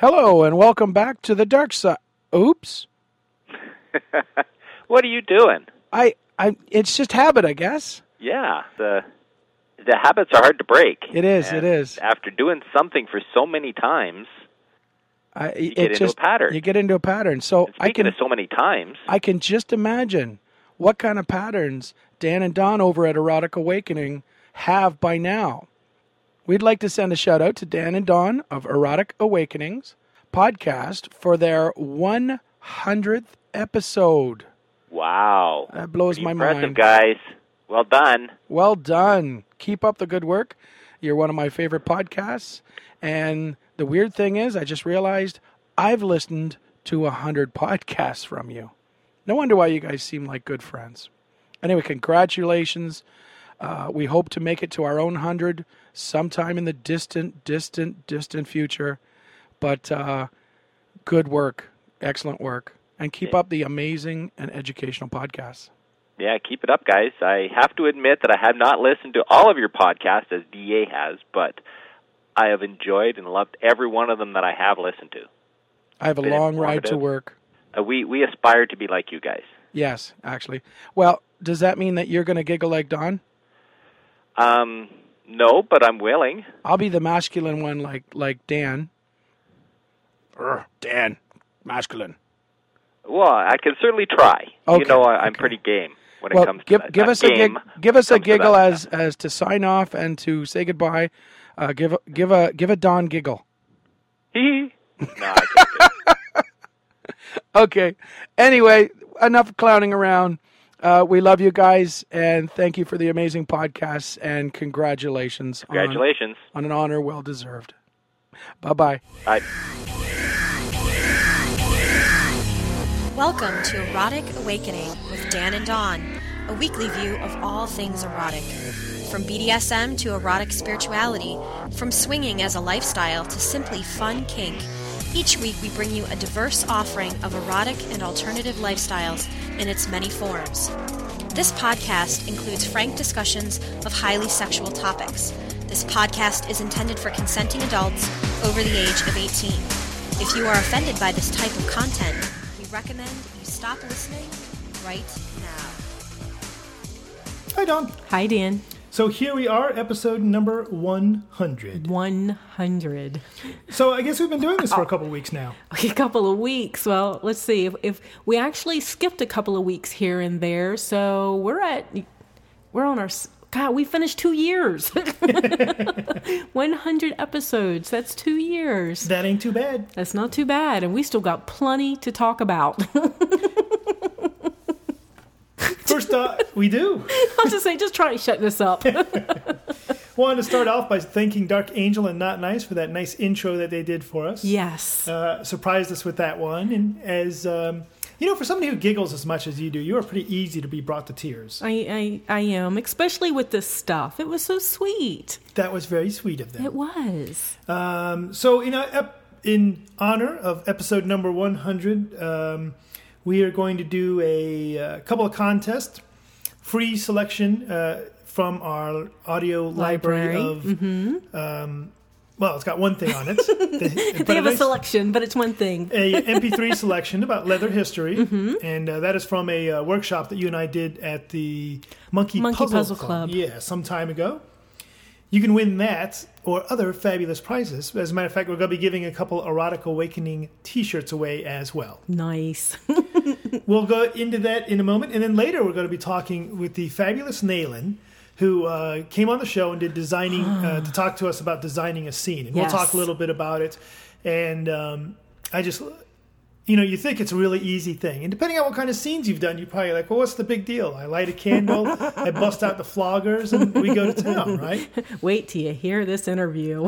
Hello and welcome back to the dark side. Oops. what are you doing? I I it's just habit, I guess. Yeah, the the habits are hard to break. It is, And it is. After doing something for so many times, I you it get into just a pattern. you get into a pattern. So I can so many times, I can just imagine what kind of patterns Dan and Dawn over at Erotic Awakening have by now. We'd like to send a shout out to Dan and Dawn of Erotic Awakenings podcast for their 100th episode. wow, That blows Pretty my impressive, mind. guys. Well done. Well done. Keep up the good work. You're one of my favorite podcasts. And the weird thing is, I just realized I've listened to a hundred podcasts from you. No wonder why you guys seem like good friends. Anyway, congratulations. Uh, we hope to make it to our own hundred sometime in the distant, distant, distant future. But uh, good work, excellent work, and keep up the amazing and educational podcasts. Yeah, keep it up, guys. I have to admit that I have not listened to all of your podcasts as DA has, but I have enjoyed and loved every one of them that I have listened to. I have a long ride to work. Uh, we we aspire to be like you guys. Yes, actually. Well, does that mean that you're going to giggle like Dawn? Um, no, but I'm willing. I'll be the masculine one, like like Dan. Urgh, Dan, masculine. Well, I can certainly try. Okay, You know, I, I'm okay. pretty game when well, it comes give to that. give us a gig, give us a giggle as as to sign off and to say goodbye. Uh, give a give a give a Dawn giggle. Hee. no, I can't do it. Okay. Anyway, enough clowning around. Uh, we love you guys and thank you for the amazing podcasts and congratulations, on- Congratulations. on an honor well deserved. Bye bye. Bye. Welcome to Erotic Awakening with Dan and Dawn, a weekly view of all things erotic. From BDSM to erotic spirituality, from swinging as a lifestyle to simply fun kink, each week we bring you a diverse offering of erotic and alternative lifestyles in its many forms. This podcast includes frank discussions of highly sexual topics. This podcast is intended for consenting adults over the age of 18. If you are offended by this type of content, we recommend you stop listening right now. Hi, Dawn. Hi, Dan. So here we are, episode number 100. 100. So I guess we've been doing this for a oh. couple of weeks now. A couple of weeks. Well, let's see. If, if we actually skipped a couple of weeks here and there, so we're at, we're on our, God, we finished two years. 100 episodes. That's two years. That ain't too bad. That's not too bad. And we still got plenty to talk about. First, uh, we do. I'll just say, just try to shut this up. Wanted to start off by thanking Dark Angel and Not Nice for that nice intro that they did for us. yes. Uh, surprised us with that one. And as, um, you know, for somebody who giggles as much as you do, you are pretty easy to be brought to tears. I, I, I am, especially with this stuff. It was so sweet. That was very sweet of them. It was. Um, so, in, uh, ep- in honor of episode number 100, um, we are going to do a, uh couple of contests, free selection uh, from our audio library, Library. of. Um, well, it's got one thing on it. The- but They have a selection, but it's one thing. a MP3 selection about leather history, and uh, that is from a uh, workshop that you and I did at the Monkey, Monkey Puzzle, Puzzle Club. Yeah, some time ago. You can win that or other fabulous prizes. As a matter of fact, we're going to be giving a couple Erotic Awakening T-shirts away as well. Nice. We'll go into that in a moment, and then later we're going to be talking with the fabulous Naylan, who uh, came on the show and did designing uh, to talk to us about designing a scene, and we'll talk a little bit about it. And um, I just, you know, you think it's a really easy thing, and depending on what kind of scenes you've done, you're probably like, well, what's the big deal? I light a candle, I bust out the floggers, and we go to town, right? Wait till you hear this interview.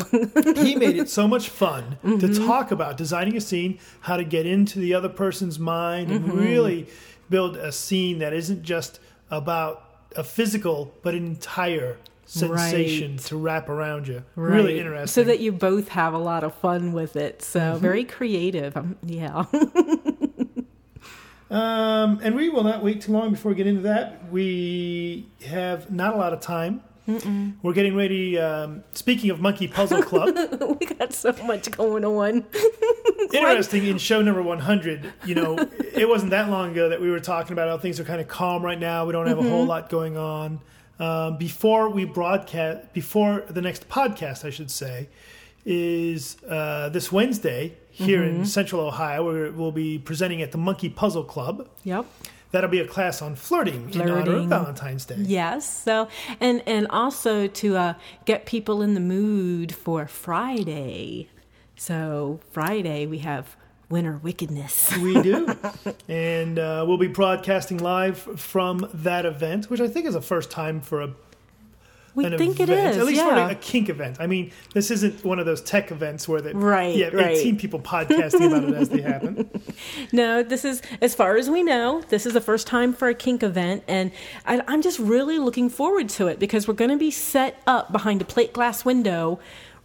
he made it so much fun to Mm-hmm. talk about designing a scene, how to get into the other person's mind, and Mm-hmm. really build a scene that isn't just about a physical, but an entire sensation Right. to wrap around you. Really interesting. So that you both have a lot of fun with it. So Mm-hmm. very creative. Um, yeah. um, and we will not wait too long before we get into that. We have not a lot of time. We're getting ready. Um, speaking of Monkey Puzzle Club, we got so much going on. interesting in show number 100 you know it wasn't that long ago that we were talking about how things are kind of calm right now we don't have a whole lot going on um, before we broadcast before the next podcast i should say is uh, this wednesday here in central ohio where we'll be presenting at the monkey puzzle club Yep. that'll be a class on flirting, in honor of valentine's day Yes. So, and and also to uh, get people in the mood for Friday. So Friday we have winter wickedness. We do. and uh, we'll be broadcasting live from that event, which I think is a first time for a We think it event. is. At least yeah. for a kink event. I mean, this isn't one of those tech events where that Right, you have right. 18 people podcasting about it as they happen. No, this is, as far as we know, this is the first time for a kink event, and I, I'm just really looking forward to it because we're going to be set up behind a plate glass window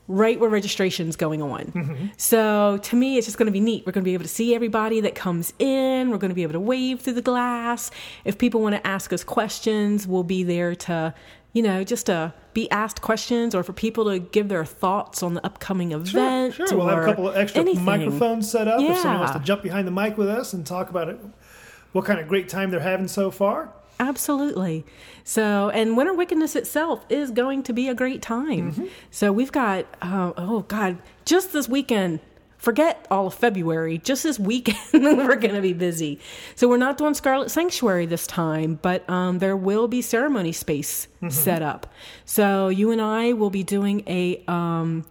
right where registration's going on. Mm-hmm. So to me, it's just going to be neat. We're going to be able to see everybody that comes in. We're going to be able to wave through the glass. If people want to ask us questions, we'll be there to, you know, just to be asked questions or for people to give their thoughts on the upcoming event. sure. We'll have a couple of extra anything. microphones set up yeah. if someone wants to jump behind the mic with us and talk about it. What kind of great time they're having so far. Absolutely. So, and Winter Wickedness itself is going to be a great time. So, we've got, uh, oh God, just this weekend, forget all of February, just this weekend, we're going to be busy. So, we're not doing Scarlet Sanctuary this time, but um, there will be ceremony space set up. So, you and I will be doing a. Um,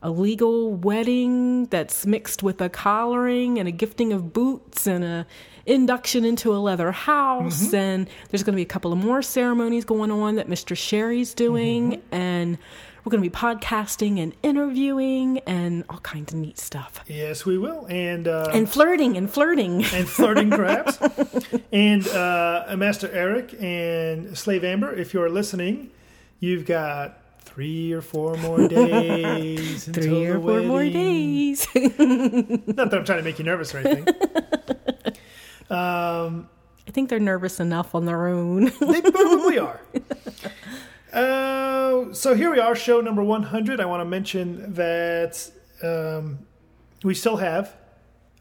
a legal wedding that's mixed with a collaring and a gifting of boots and a induction into a leather house and there's going to be a couple of more ceremonies going on that Mr. Sherry's doing and we're going to be podcasting and interviewing and all kinds of neat stuff. Yes, we will. And uh, And flirting and flirting. and flirting perhaps. and uh, Master Eric and Slave Amber, if you're listening, you've got three or four more days. Three or four more days. Not that I'm trying to make you nervous or anything. I think they're nervous enough on their own. they probably are. Uh, so here we are, show number 100. I want to mention that um, we still have,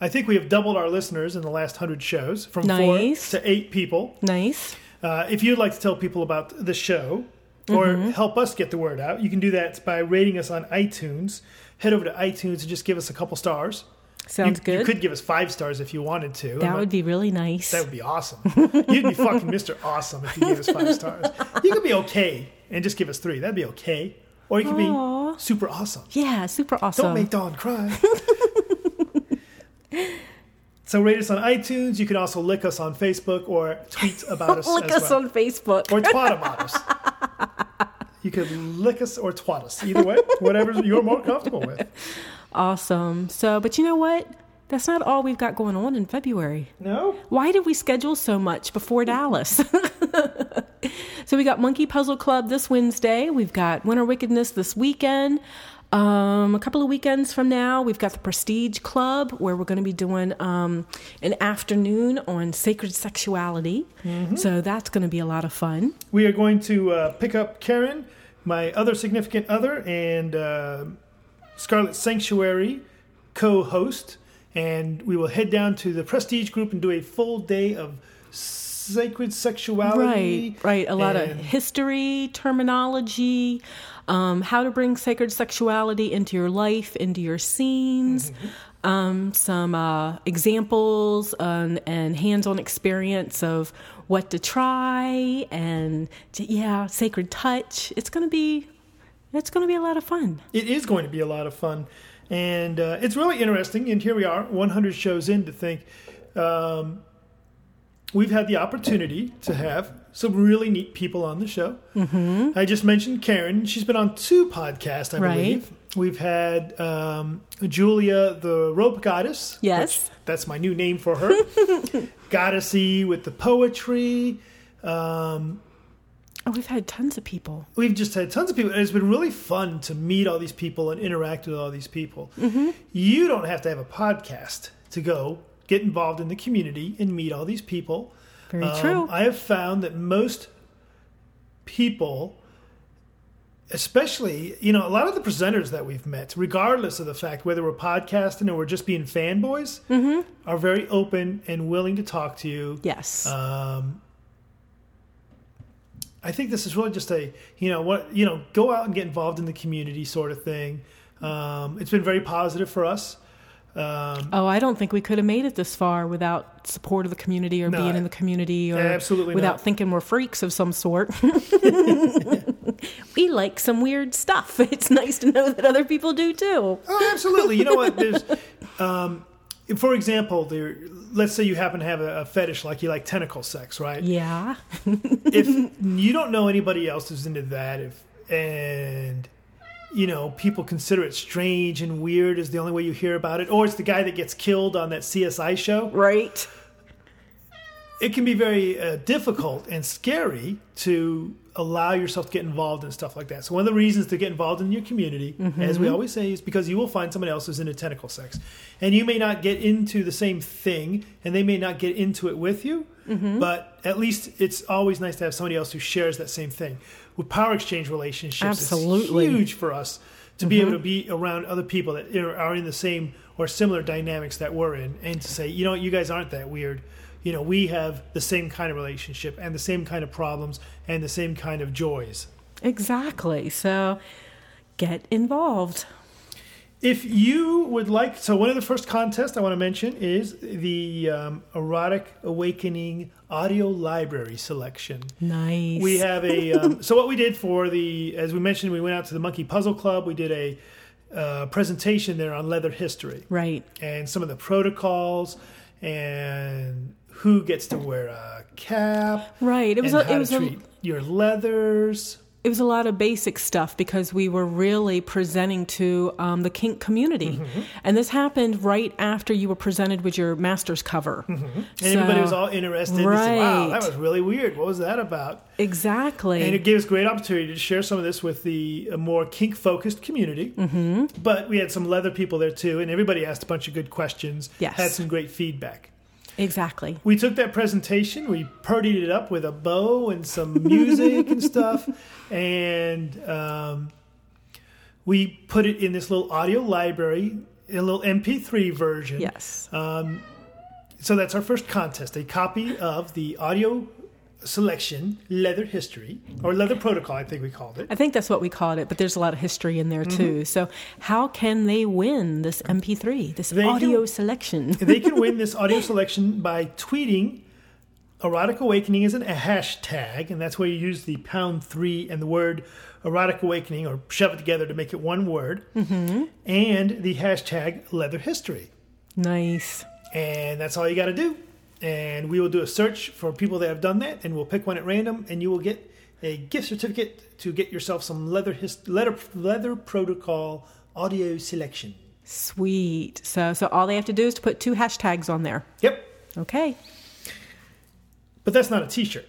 I think we have doubled our listeners in the last 100 shows from Nice. four to eight people. nice. Uh, if you'd like to tell people about the show or Mm-hmm. help us get the word out, you can do that by rating us on iTunes. Head over to iTunes and just give us a couple stars. Sounds you, good. You could give us five stars if you wanted to. That not- would be really nice. that would be awesome. You'd be fucking Mr. Awesome if you gave us five stars. You could be okay and just give us three. That'd be okay. Or you could Aw. be super awesome. yeah, super awesome. Don't make Dawn cry. so rate us on iTunes. You can also lick us on Facebook or tweet about us as us well. on Facebook. or twat about us. You could lick us or twat us. Either way, whatever you're more comfortable with. Awesome. So, but you know what? That's not all we've got going on in February. No? Why did we schedule so much before Dallas? so we got Monkey Puzzle Club this Wednesday. We've got Winter Wickedness this weekend. Um, a couple of weekends from now, we've got the Prestige Club where we're going to be doing um, an afternoon on sacred sexuality. So that's going to be a lot of fun. We are going to uh, pick up Karen, my other significant other, and uh, Scarlet Sanctuary co host, and we will head down to the Prestige Group and do a full day of sacred sexuality. Right, right. A lot of history, terminology, um, how to bring sacred sexuality into your life, into your scenes, um, some uh, examples and, and hands-on experience of what to try, and yeah, sacred touch. It's gonna be, it's gonna be a lot of fun. It is going to be a lot of fun. And uh, it's really interesting. And here we are, 100 shows in, to think um, we've had the opportunity to have some really neat people on the show. Mm-hmm. I just mentioned Karen. She's been on two podcasts, I Right. believe. We've had um, Julia, the rope goddess. Yes. that's my new name for her. Goddessy with the poetry. Um, Oh, we've had tons of people. we've just had tons of people and it's been really fun to meet all these people and interact with all these people you don't have to have a podcast to go get involved in the community and meet all these people Very Um, true. i have found that most people especially you know a lot of the presenters that we've met regardless of the fact whether we're podcasting or we're just being fanboys are very open and willing to talk to you Yes. um, I think this is really just a you know what you know go out and get involved in the community sort of thing. Um, it's been very positive for us. Um, Oh, I don't think we could have made it this far without support of the community or No, being in the community or absolutely without not. thinking we're freaks of some sort. we like some weird stuff. It's nice to know that other people do too. oh, absolutely. You know what? There's, um, for example, there. Let's say you happen to have a, a fetish like you like tentacle sex, right? Yeah. if you don't know anybody else who's into that, if and you know people consider it strange and weird is the only way you hear about it, or it's the guy that gets killed on that CSI show. Right. it can be very uh, difficult and scary to allow yourself to get involved in stuff like that. So one of the reasons to get involved in your community, mm-hmm. as we always say, is because you will find someone else who's into tentacle sex, and you may not get into the same thing, and they may not get into it with you, mm-hmm. but at least it's always nice to have somebody else who shares that same thing. With power exchange relationships, Absolutely. it's huge for us to be mm-hmm. able to be around other people that are are in the same or similar dynamics that we're in, and to say, you know, what, you guys aren't that weird you know, we have the same kind of relationship and the same kind of problems and the same kind of joys. Exactly. So get involved. If you would like, so one of the first contests I want to mention is the um, Erotic Awakening Audio Library Selection. Nice. We have a, um, so what we did for the, as we mentioned, we went out to the Monkey Puzzle Club. We did a uh, presentation there on leather history. right. and some of the protocols and who gets to wear a cap. Right. It was a, it was a, your leathers. it was a lot of basic stuff because we were really presenting to um, the kink community, Mm-hmm. and this happened right after you were presented with your master's cover. And everybody was all interested. They said, wow, that was really weird. What was that about? exactly. And it gave us great opportunity to share some of this with the uh, more kink focused community. Mm-hmm. But we had some leather people there too, and everybody asked a bunch of good questions. Yes. Had some great feedback. Exactly. we took that presentation, we purdied it up with a bow and some music and stuff, and um, we put it in this little audio library, a little MP3 version. Yes. So that's our first contest a copy of the audio selection leather history, or leather protocol, I think we called it. I think that's what we called it, but there's a lot of history in there Mm-hmm. too. So, how can they win this MP3, this They can- audio selection? they can win this audio selection by tweeting erotic awakening as an, a hashtag and that's where you use the pound three and the word erotic awakening or shove it together to make it one word Mm-hmm. and the hashtag leather history Nice. and that's all you got to do and we will do a search for people that have done that and we'll pick one at random and you will get a gift certificate to get yourself some leather his, leather leather protocol audio selection Sweet. So, so all they have to do is to put two hashtags on there. yep Okay. but that's not a t-shirt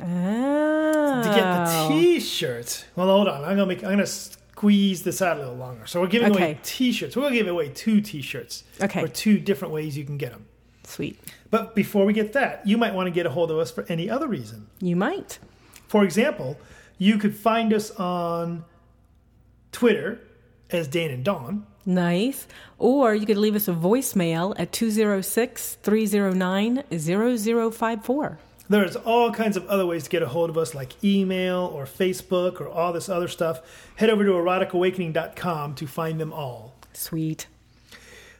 Oh. to get the oh. T-shirt. Well, hold on. I'm gonna make. I'm gonna squeeze this out a little longer. So we're giving away T-shirts. We're gonna give away two T-shirts. Okay. Or two different ways you can get them. Sweet. But before we get that, you might want to get a hold of us for any other reason. You might. For example, you could find us on Twitter as Dan and Dawn. Nice. Or you could leave us a voicemail at 206 309 0054. There's all kinds of other ways to get a hold of us, like email or Facebook or all this other stuff. Head over to eroticawakening.com to find them all. Sweet.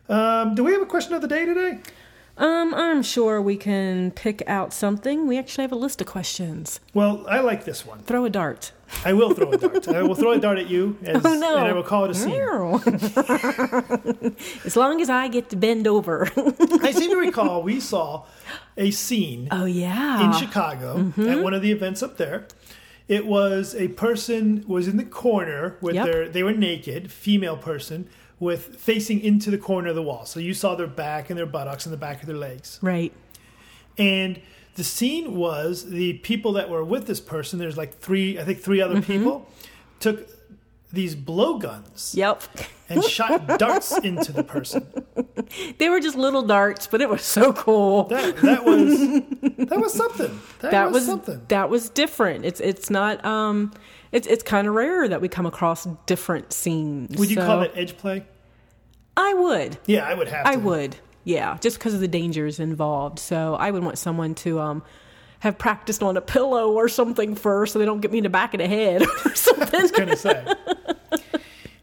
Um, do we have a question of the day today? Um, I'm sure we can pick out something. We actually have a list of questions. Well, I like this one. Throw a dart. I will throw a dart. I will throw a dart at you, as, Oh, no. and I will call it a scene. No. as long as I get to bend over. I seem to recall we saw a scene oh, yeah. in Chicago at one of the events up there. It was a person was in the corner with Yep. their they were naked, female person with facing into the corner of the wall. So you saw their back and their buttocks and the back of their legs. Right. And the scene was the people that were with this person, there's like three, I think three other people, took these blowguns Yep. and shot darts into the person. They were just little darts, but it was so cool. That that was that was something. That, that was, was something. that was different. It's it's not um it's it's kind of rare that we come across different scenes. Would you So call it edge play? I would. Yeah, I would have. I to. would. Yeah, just because of the dangers involved. So I would want someone to um have practiced on a pillow or something first, so they don't get me in the back of the head or something. Gonna say.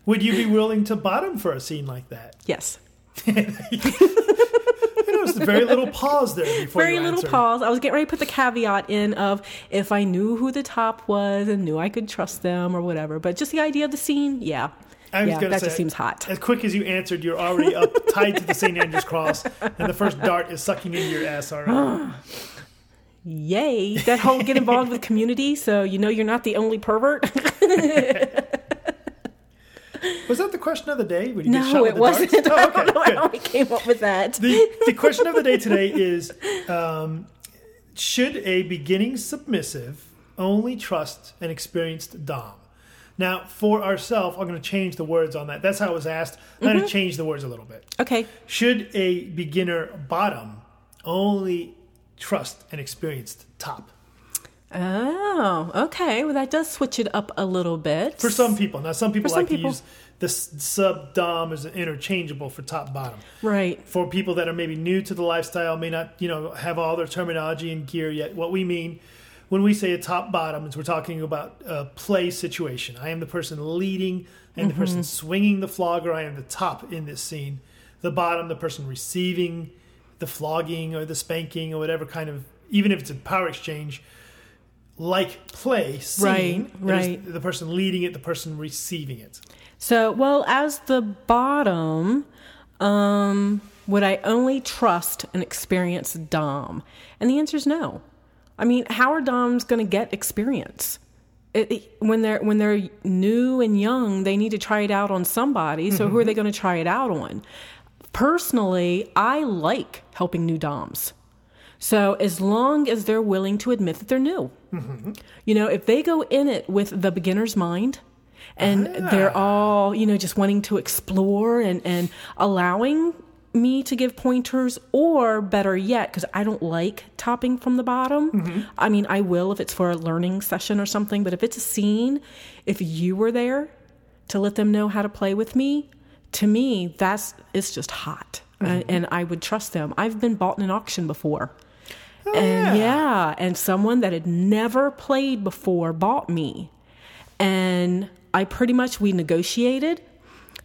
would you be willing to bottom for a scene like that? yes. I noticed very little pause there before Very little pause. I was getting ready to put the caveat in of if I knew who the top was and knew I could trust them or whatever. But just the idea of the scene, yeah. I was yeah, gonna that say, just seems hot. As quick as you answered, you're already up tied to the St. Andrew's cross, and the first dart is sucking into your ass already. Yay. That whole get involved with community so you know you're not the only pervert. Was that the question of the day? When you get shot no, it wasn't. darts? I Oh, don't know okay, how we came up with that. The, the question of the day today is um, Should a beginning submissive only trust an experienced Dom? Now, for ourselves, I'm going to change the words on that. That's how it was asked. I'm Mm-hmm. going to change the words a little bit. Okay. Should a beginner bottom only trust an experienced top? Oh, okay. Well, that does switch it up a little bit. For some people. Now, some people For some like people. to use the sub dom as interchangeable for top bottom. Right. For people that are maybe new to the lifestyle, may not you know have all their terminology and gear yet. What we mean when we say a top bottom we're talking about a play situation. I am the person leading and the Mm-hmm. person swinging the flogger. I am the top in this scene. The bottom, the person receiving the flogging or the spanking or whatever kind of, even if it's a power exchange, like play scene. Right, right. The person leading it, the person receiving it. So, well, as the bottom, um, would I only trust an experienced Dom? And the answer is no. I mean, how are Doms going to get experience? It, it- when they're when they're new and young, they need to try it out on somebody. So, who are they mm-hmm. going to try it out on? Personally, I like helping new Doms. So, as long as they're willing to admit that they're new, mm-hmm. you know, if they go in it with the beginner's mind and they're ah. all, you know, just wanting to explore and, and allowing me to give pointers, or better yet, because I don't like topping from the bottom. Mm-hmm. I mean, I will if it's for a learning session or something, but if it's a scene, if you were there to let them know how to play with me, to me, that's it's just hot. Mm-hmm. And, and I would trust them. I've been bought in an auction before. Oh, and yeah, and someone that had never played before bought me. And I pretty much we negotiated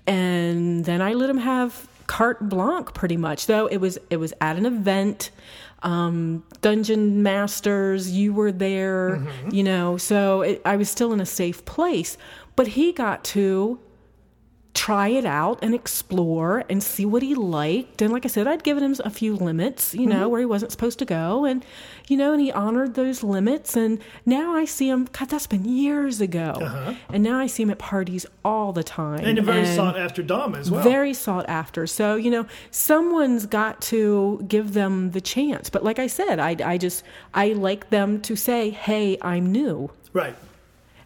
and then I let him have carte blanche pretty much. Though it was it was at an event um, dungeon masters, you were there, you know, so it, I was still in a safe place. But he got to try it out and explore and see what he liked. And like I said, I'd given him a few limits, you know, mm-hmm. where he wasn't supposed to go. And, you know, and he honored those limits. And now I see him, God, that's been years ago. Uh-huh. And now I see him at parties all the time. And a very sought after Dom as well. Very sought after. So, you know, someone's got to give them the chance. But like I said, I, I just, I like them to say, hey, I'm new. right.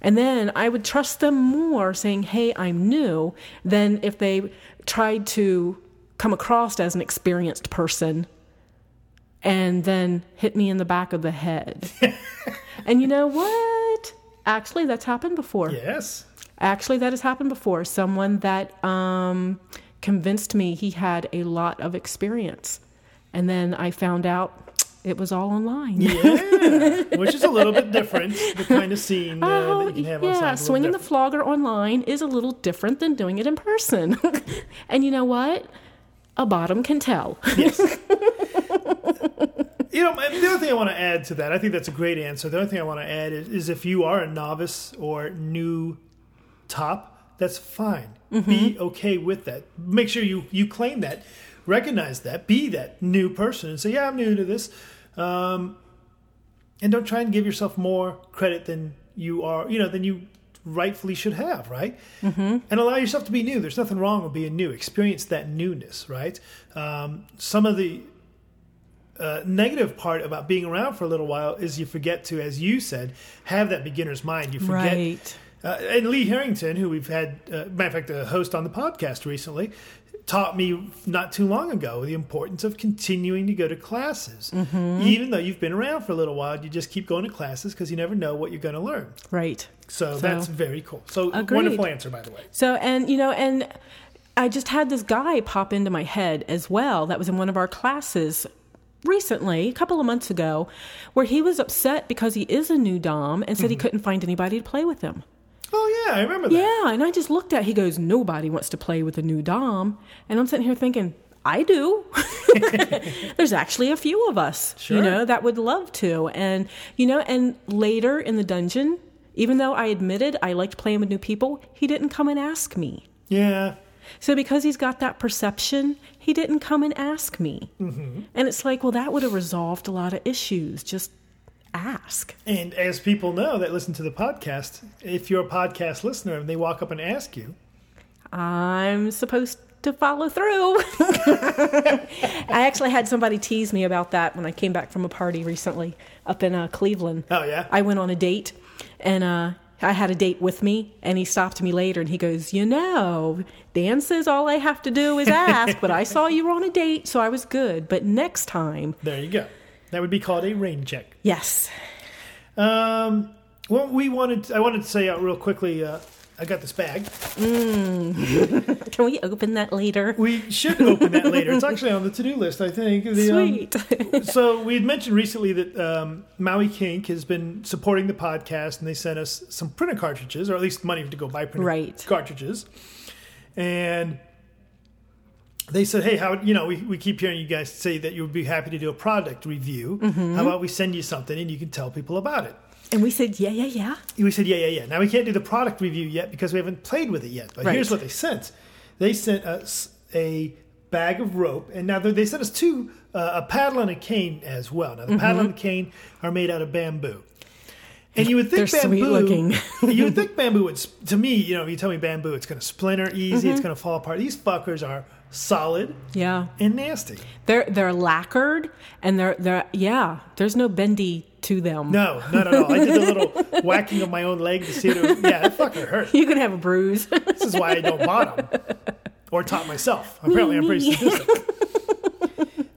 And then I would trust them more saying, hey, I'm new, than if they tried to come across as an experienced person and then hit me in the back of the head. and you know what? Actually, that's happened before. Yes. Actually, that has happened before. Someone that um, convinced me he had a lot of experience. And then I found out it was all online. Yeah. Which is a little bit different, the kind of scene uh, Oh, that you can have on yeah, site. swinging the flogger online is a little different than doing it in person. and you know what? A bottom can tell. Yes. you know, the other thing I want to add to that, I think that's a great answer. The other thing I want to add is, is if you are a novice or new top, that's fine. Mm-hmm. Be okay with that. Make sure you you claim that, recognize that, be that new person, and say, "Yeah, I'm new to this," um, and don't try and give yourself more credit than you are. You know, than you rightfully should have, right? Mm-hmm. And allow yourself to be new. There's nothing wrong with being new. Experience that newness, right? Um, some of the uh, negative part about being around for a little while is you forget to, as you said, have that beginner's mind. You forget. Right. Uh, and Lee Harrington, who we've had, uh, matter of fact, a host on the podcast recently, taught me not too long ago the importance of continuing to go to classes. Mm-hmm. Even though you've been around for a little while, you just keep going to classes because you never know what you're going to learn. Right. So, So- that's very cool. So Agreed. wonderful answer, by the way. So, and you know, and I just had this guy pop into my head as well. That was in one of our classes recently, a couple of months ago, where he was upset because he is a new Dom and said he mm-hmm. couldn't find anybody to play with him. Oh yeah, I remember that. Yeah, and I just looked at. He goes, "Nobody wants to play with a new dom," and I'm sitting here thinking, "I do." There's actually a few of us, Sure. you know, that would love to, and you know, and later in the dungeon, even though I admitted I liked playing with new people, he didn't come and ask me. Yeah. So because he's got that perception, he didn't come and ask me, mm-hmm. and it's like, well, that would have resolved a lot of issues. Just ask. And as people know that listen to the podcast, if you're a podcast listener and they walk up and ask you, I'm supposed to follow through. I actually had somebody tease me about that when I came back from a party recently up in uh, Cleveland. Oh, yeah? I went on a date and uh, I had a date with me, and he stopped me later and he goes, You know, Dan says all I have to do is ask, but I saw you were on a date, so I was good. But next time, there you go. That would be called a rain check. yes. Um, well, we wanted. I wanted to say out real quickly. Uh, I got this bag. Can we open that later? We should open that later. It's actually on the to-do list. I think. The, um, Sweet. so we had mentioned recently that um, Maui Kink has been supporting the podcast, and they sent us some printer cartridges, or at least money to go buy printer Right. cartridges. And they said, "Hey, how you know we, we keep hearing you guys say that you would be happy to do a product review. Mm-hmm. How about we send you something and you can tell people about it?" and we said, Yeah, yeah, yeah. We said, yeah, yeah, yeah. Now we can't do the product review yet because we haven't played with it yet. But Right. here's what they sent: they sent us a bag of rope, and now they sent us two uh, a paddle and a cane as well. Now the Mm-hmm. paddle and the cane are made out of bamboo. And you would think They're bamboo. looking. you would think bamboo would, to me, you know, if you tell me bamboo, it's going to splinter easy, it's going to fall apart. These fuckers are solid Yeah. and nasty. They're they're lacquered and they're they're yeah. There's no bendy to them. No, not at all. I did a little whacking of my own leg to see it. would- Yeah, it fucking hurt. You could have a bruise. This is why I don't bottom or top myself. Apparently, I'm pretty sadistic.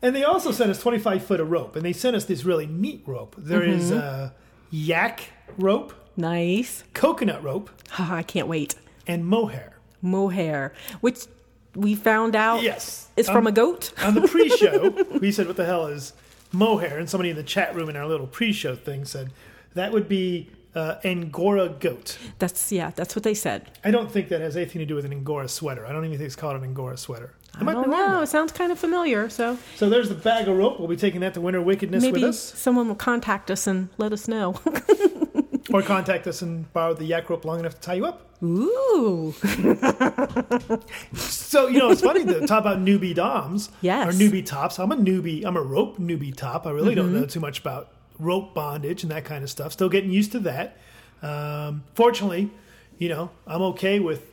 and they also sent us 25 foot of rope, and they sent us this really neat rope. There is uh, yak rope, nice. coconut rope, I can't wait. and mohair. Mohair, which we found out Yes, from Um, a goat. On the pre-show, we said, "What the hell is mohair?" And somebody in the chat room in our little pre-show thing said that would be uh, Angora goat. That's yeah. That's what they said. I don't think that has anything to do with an Angora sweater. I don't even think it's called an Angora sweater. I, I might don't know. though. It sounds kind of familiar. So So there's the bag of rope. We'll be taking that to Winter Wickedness with maybe us, someone will contact us and let us know. or contact us and borrow the yak rope long enough to tie you up. Ooh. So you know, it's funny to talk about newbie doms Yes. or newbie tops. I'm a newbie. I'm a rope newbie top. I really don't know too much about rope bondage and that kind of stuff. Still getting used to that. Um, fortunately, you know, I'm okay with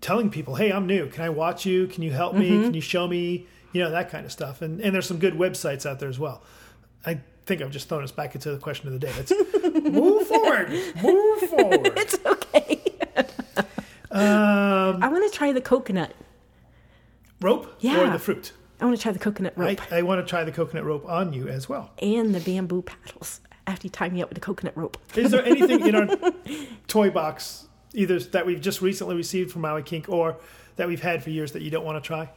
telling people, "Hey, I'm new. Can I watch you? Can you help me? Can you show me?" You know, that kind of stuff. And and there's some good websites out there as well. I think I've just thrown us back into the question of the day. Let's move forward. Move forward. it's okay. Um, I want to try the coconut. rope or the fruit. I want to try the coconut rope I, I want to try the coconut rope on you as well. and the bamboo paddles after you tie me up with the coconut rope. Is there anything in our toy box, either that we've just recently received from Maui Kink or that we've had for years that you don't want to try?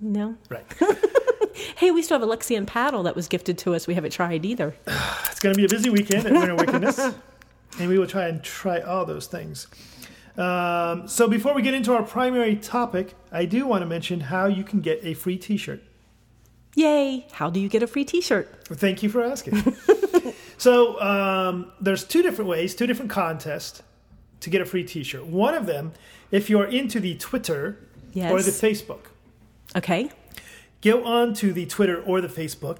No. Right. Hey, we still have a Lexan paddle that was gifted to us. We haven't tried either. It's going to be a busy weekend at Winter Wickedness, and we will try and try all those things. Um, so before we get into our primary topic, I do want to mention how you can get a free T-shirt. Yay! How do you get a free T-shirt? Thank you for asking. so um, there's two different ways, two different contests to get a free T-shirt. One of them, if you're into the Twitter Yes. or the Facebook, Okay. Go on to the Twitter or the Facebook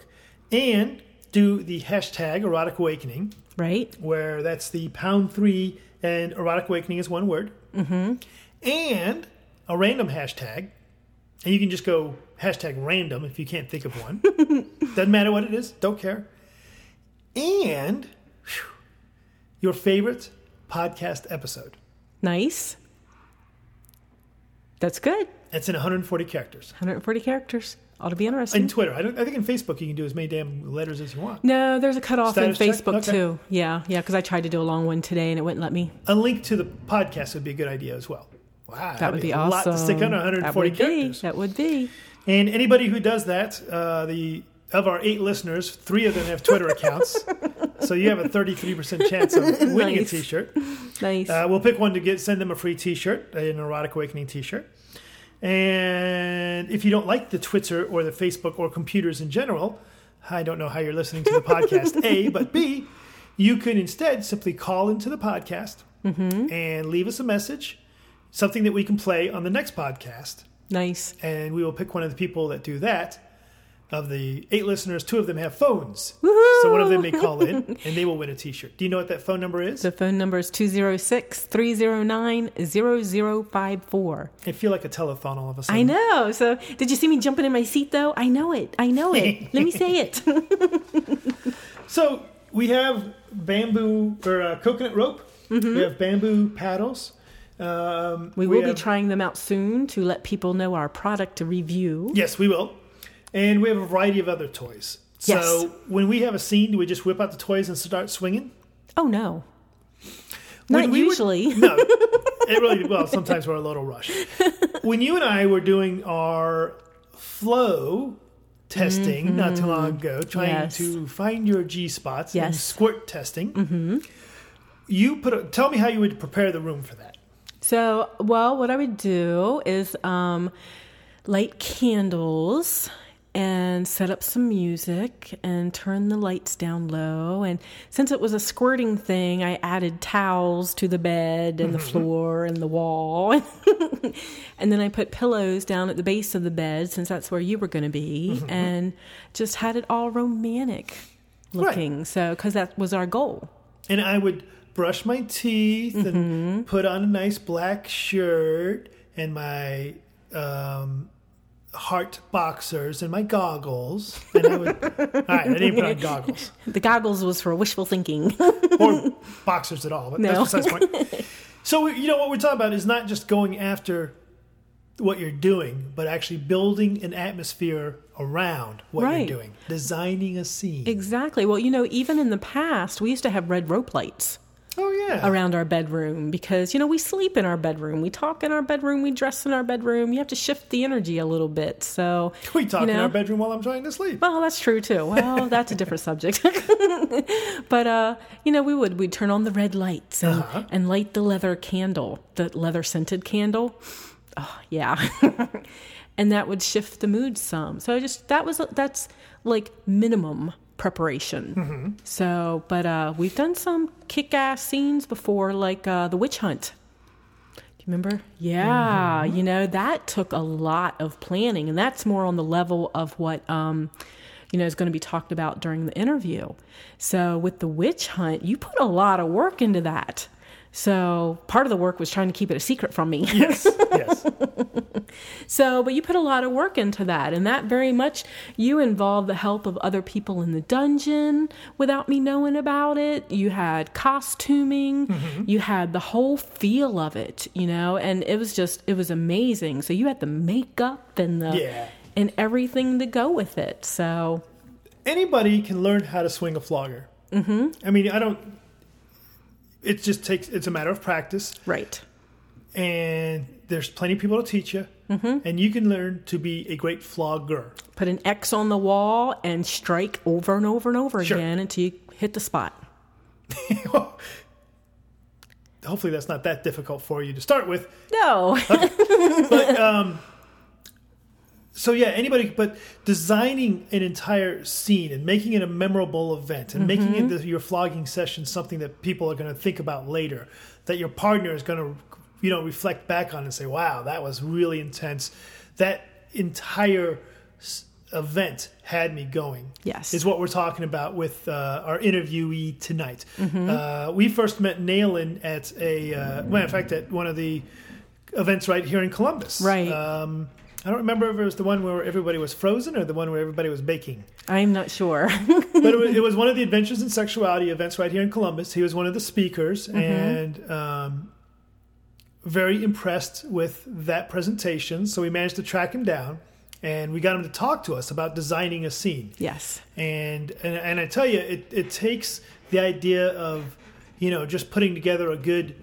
and do the hashtag Erotic Awakening, Right. where that's the pound three and Erotic Awakening is one word, mm-hmm. and a random hashtag. And you can just go hashtag random if you can't think of one. Doesn't matter what it is, don't care. And phew, your favorite podcast episode. Nice. That's good. That's in 140 characters. 140 characters. Ought to be interesting. In Twitter, I, don't, I think in Facebook you can do as many damn letters as you want. no, there's a cutoff in Status check? Facebook Okay. too. Yeah, yeah, because I tried to do a long one today and it wouldn't let me. A link to the podcast would be a good idea as well. Wow, That would be, a awesome. lot to stick under 140 would characters. Be, that would be. And anybody who does that, uh, the of our eight listeners, three of them have Twitter accounts, so you have a 33% chance of winning Nice. a T-shirt. Nice. Uh, we'll pick one to get send them a free T-shirt, an erotic awakening T-shirt. And if you don't like the Twitter or the Facebook or computers in general, I don't know how you're listening to the podcast. A, but B, you can instead simply call into the podcast mm-hmm. and leave us a message, something that we can play on the next podcast nice. and we will pick one of the people that do that. Of the eight listeners, two of them have phones. So one of them may call in and they will win a t shirt. Do you know what that phone number is? The phone number is 206 309 0054. I feel like a telethon all of a sudden. I know. So, did you see me jumping in my seat though? I know it. I know it. Let me say it. So we have bamboo or uh, coconut rope. We have bamboo paddles. Um, Mm-hmm. We will be trying them out soon to let people know our product to review. Yes, we will. And we have a variety of other toys. So when we have a scene, do we just whip out the toys and start swinging? Oh no. When Not we usually. no, it really well. Sometimes we're a little rushed. When you and I were doing our flow testing not too long ago, trying Mm-hmm. Yes. to find your G spots and squirt testing, mm-hmm. you put. A, tell me how you would prepare the room for that. So, well, what I would do is um, light candles and set up some music and turn the lights down low. And since it was a squirting thing, I added towels to the bed and the floor and the wall. and then I put pillows down at the base of the bed since that's where you were going to be and just had it all romantic Right. looking. So, because that was our goal. And I would brush my teeth Mm-hmm. and put on a nice black shirt and my um, heart boxers and my goggles. And I would. all right, I didn't put on goggles. The goggles was for wishful thinking. or boxers at all. But No. that's besides the point. So you know what we're talking about is not just going after what you're doing, but actually building an atmosphere around what Right. you're doing, designing a scene. Exactly. Well, you know, even in the past, we used to have red rope lights oh yeah, around our bedroom because, you know, we sleep in our bedroom, we talk in our bedroom, we dress in our bedroom. You have to shift the energy a little bit. So, we talk you in know, our bedroom while I'm trying to sleep. Well, that's true too. Well, that's a different subject. but uh, you know, we would we'd turn on the red lights and, Uh-huh. and light the leather candle, the leather scented candle. Oh, yeah. and that would shift the mood some. So I just that was that's like minimum preparation. Mm-hmm. So, but uh we've done some kick-ass scenes before like uh the witch hunt. Do you remember? Yeah, Mm-hmm. you know, that took a lot of planning and that's more on the level of what um you know is going to be talked about during the interview. So with the witch hunt, you put a lot of work into that. So part of the work was trying to keep it a secret from me. yes, yes. So, but you put a lot of work into that, and that very much you involved the help of other people in the dungeon without me knowing about it. You had costuming, you had the whole feel of it, you know, and it was just it was amazing. So you had the makeup and the Yeah. and everything to go with it. So Anybody can learn how to swing a flogger. Mm-hmm. I mean, I don't. It just takes. It's a matter of practice. right, and there's plenty of people to teach you, Mm-hmm. and you can learn to be a great flogger. put an X on the wall and strike over and over and over Sure. again until you hit the spot. Hopefully, that's not that difficult for you to start with. No, But um, so yeah, anybody. But designing an entire scene and making it a memorable event and making Mm-hmm. it the, your flogging session something that people are going to think about later, that your partner is going to, you know, reflect back on and say, "Wow, that was really intense." That entire event had me going. Yes. is what we're talking about with uh, our interviewee tonight. Mm-hmm. Uh, we first met Nailin at a, uh, well, in fact, at one of the events right here in Columbus. Right. Um, I don't remember if it was the one where everybody was frozen or the one where everybody was baking. I'm not sure. But it was, it was one of the Adventures in Sexuality events right here in Columbus. He was one of the speakers, Mm-hmm. and um, very impressed with that presentation. So we managed to track him down, and we got him to talk to us about designing a scene. Yes. And and, and I tell you, it, it takes the idea of you know just putting together a good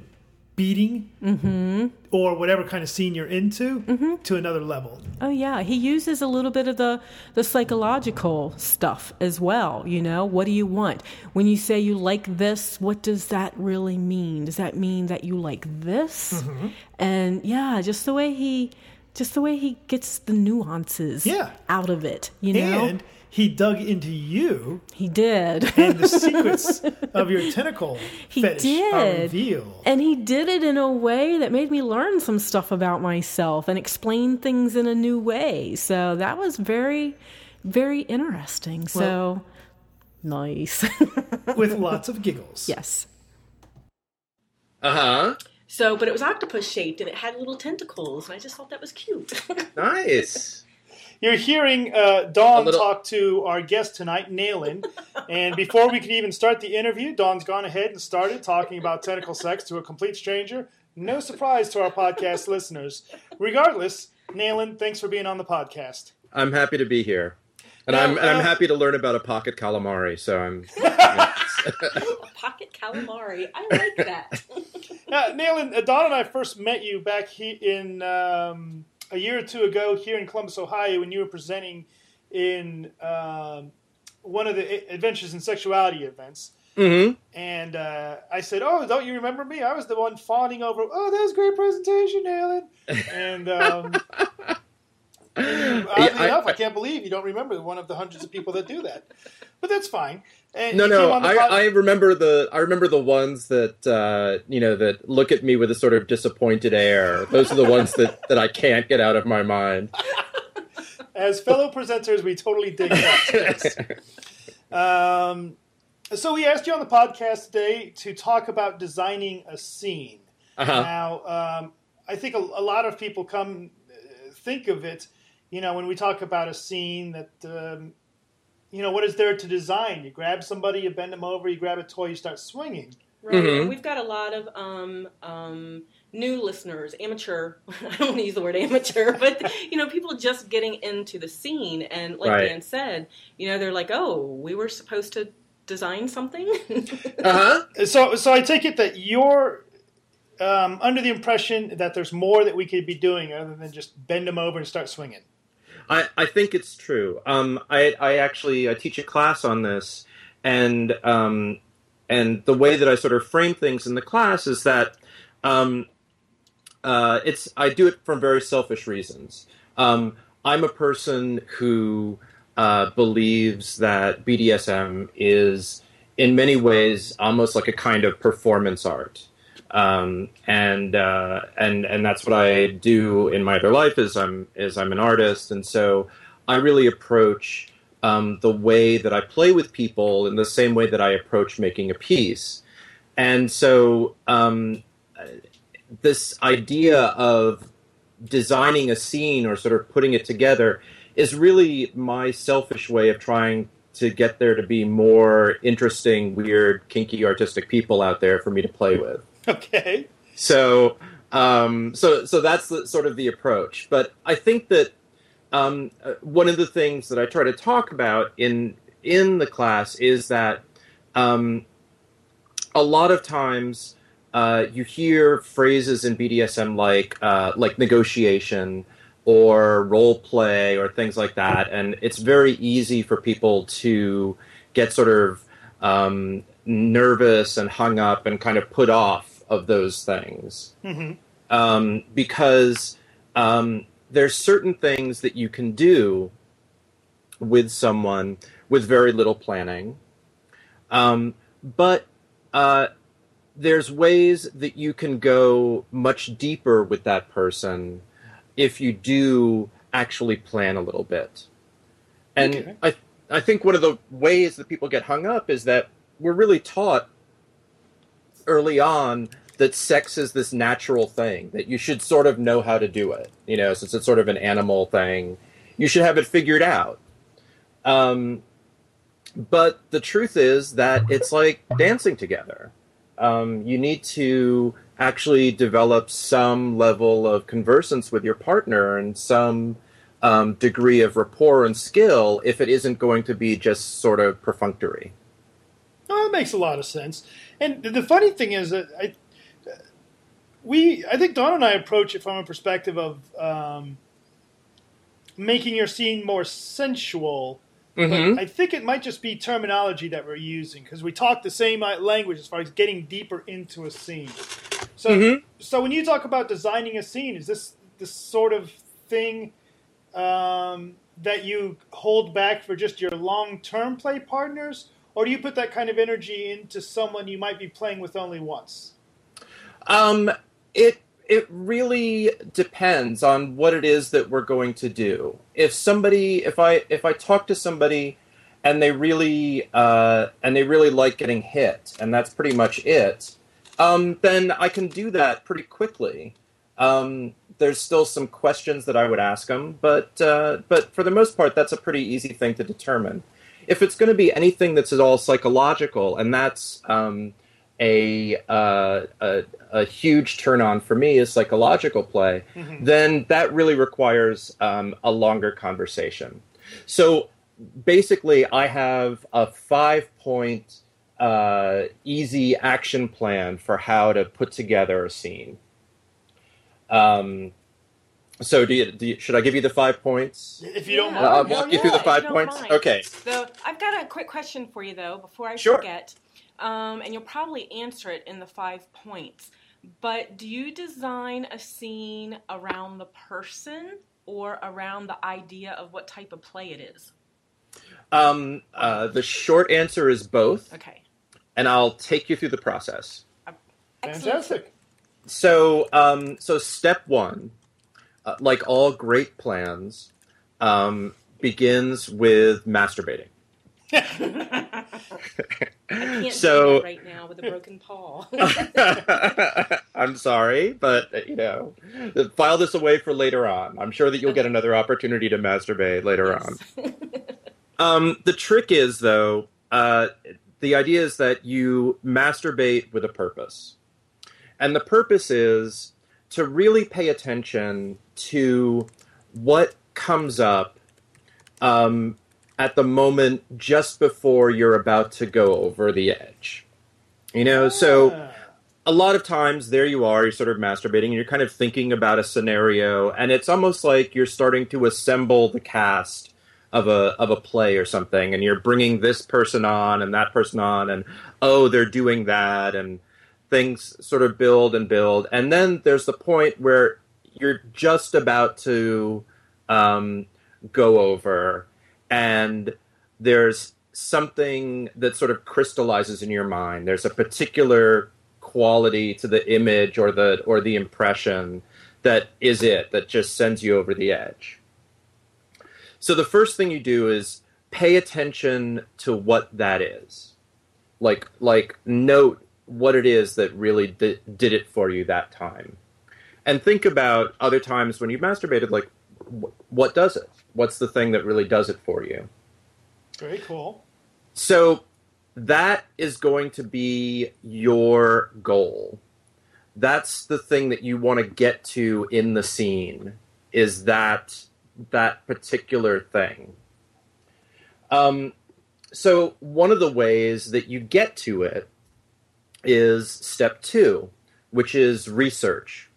beating mm-hmm. or whatever kind of scene you're into mm-hmm. to another level. Oh yeah, he uses a little bit of the the psychological stuff as well, you know? What do you want? When you say you like this, what does that really mean? Does that mean that you like this? Mm-hmm. And yeah, just the way he just the way he gets the nuances Yeah. out of it, you know? And he dug into you he did. and the secrets of your tentacle He fetish are did. revealed. And he did it in a way that made me learn some stuff about myself and explain things in a new way. So that was very, very interesting. So nice. with lots of giggles. yes. Uh huh. So, but it was octopus shaped and it had little tentacles, and I just thought that was cute. Nice. You're hearing uh, Dawn little- talk to our guest tonight, Nayland. and before we could even start the interview, Dawn's gone ahead and started talking about tentacle sex to a complete stranger. No surprise to our podcast listeners. Regardless, Nayland, thanks for being on the podcast. I'm happy to be here, and Now, I'm and I'm uh, happy to learn about a pocket calamari. So I'm. Pocket calamari. I like that. Uh, Nayland, uh, Dawn and I first met you back he- in um, a year or two ago here in Columbus, Ohio, when you were presenting in um, one of the Adventures in Sexuality events. Mhm. And uh, I said, "Oh, don't you remember me? I was the one fawning over. Oh, that was a great presentation, Alan." And um, and oddly I- enough, I, can't believe you don't remember one of the hundreds of people that do that. But that's fine. And No, no, I, pod- I remember the I remember the ones that uh, you know that look at me with a sort of disappointed air. Those are the ones that, that I can't get out of my mind. as fellow presenters, we totally dig that. um, so we asked you on the podcast today to talk about designing a scene. Uh-huh. Now, um, I think a, a lot of people come uh, think of it, you know, when we talk about a scene that, um, you know, what is there to design? You grab somebody, you bend them over, you grab a toy, you start swinging. Right. Mhm. And we've got a lot of um, um, new listeners, amateur. I don't want to use the word amateur, but you know, people just getting into the scene, and like Right. Dan said, you know, they're like, "Oh, we were supposed to design something." Uh huh. So, so I take it that you're um, under the impression that there's more that we could be doing other than just bend them over and start swinging. I, I think it's true. Um, I, I actually I teach a class on this, and um, and the way that I sort of frame things in the class is that um, uh, it's I do it from very selfish reasons. Um, I'm a person who uh, believes that BDSM is in many ways almost like a kind of performance art. Um, and uh, and and that's what I do in my other life is I'm is I'm an artist, and so I really approach um, the way that I play with people in the same way that I approach making a piece. And so um, this idea of designing a scene or sort of putting it together is really my selfish way of trying to get there to be more interesting, weird, kinky, artistic people out there for me to play with. Okay. So, um, so, so that's the, sort of the approach. But I think that um, uh, one of the things that I try to talk about in in the class is that um, a lot of times uh, you hear phrases in BDSM like uh, like negotiation or role play or things like that, and it's very easy for people to get sort of um, nervous and hung up and kind of put off of those things um, because um, there's certain things that you can do with someone with very little planning, um, but uh, there's ways that you can go much deeper with that person if you do actually plan a little bit. And Okay. I, I think one of the ways that people get hung up is that we're really taught early on that sex is this natural thing that you should sort of know how to do it. You know, since it's sort of an animal thing, you should have it figured out. Um, but the truth is that it's like dancing together. Um, you need to actually develop some level of conversance with your partner and some um, degree of rapport and skill if it isn't going to be just sort of perfunctory. Oh, that makes a lot of sense. And the funny thing is that I, we, I think Dawn and I approach it from a perspective of um, making your scene more sensual. Mhm. But I think it might just be terminology that we're using because we talk the same uh, language as far as getting deeper into a scene. So, Mhm. so when you talk about designing a scene, is this the sort of thing um, that you hold back for just your long-term play partners, or do you put that kind of energy into someone you might be playing with only once? Um, it it really depends on what it is that we're going to do. If somebody, if I if I talk to somebody, and they really uh, and they really like getting hit, and that's pretty much it, um, then I can do that pretty quickly. Um, there's still some questions that I would ask them, but uh, but for the most part, that's a pretty easy thing to determine. If it's going to be anything that's at all psychological, and that's um, a, uh, a a huge turn on for me is psychological play, then that really requires um, a longer conversation. So basically, I have a five point uh, easy action plan for how to put together a scene. Um, so, do you, do you, should I give you the five points? If you don't Yeah. mind, I'll yeah, walk you through the five if you don't points. mind. Okay. So I've got a quick question for you though, before I Sure. forget, um, and you'll probably answer it in the five points. But do you design a scene around the person or around the idea of what type of play it is? Um, uh, the short answer is both, Okay. and I'll take you through the process. Excellent. fantastic. So, um, so step one, uh, like all great plans, um, begins with masturbating. I can't So- do that right now with a broken paw. I'm sorry, but uh, you know, file this away for later on. I'm sure that you'll get another opportunity to masturbate later on. Um, the trick is, though, uh, the idea is that you masturbate with a purpose. And the purpose is to really pay attention to what comes up um, at the moment just before you're about to go over the edge. You know, so Ah. a lot of times there you are, you're sort of masturbating, and you're kind of thinking about a scenario, and it's almost like you're starting to assemble the cast of a of a play or something, and you're bringing this person on and that person on, and oh, they're doing that, and things sort of build and build, and then there's the point where you're just about to um, go over, and there's something that sort of crystallizes in your mind. There's a particular quality to the image or the or the impression that is it that just sends you over the edge. So the first thing you do is pay attention to what that is. Like like note what it is that really di- did it for you that time. And think about other times when you've masturbated like wh- what does it? What's the thing that really does it for you? Very cool. So that is going to be your goal. That's the thing that you want to get to in the scene is that that particular thing. Um, so one of the ways that you get to it is step two, which is research.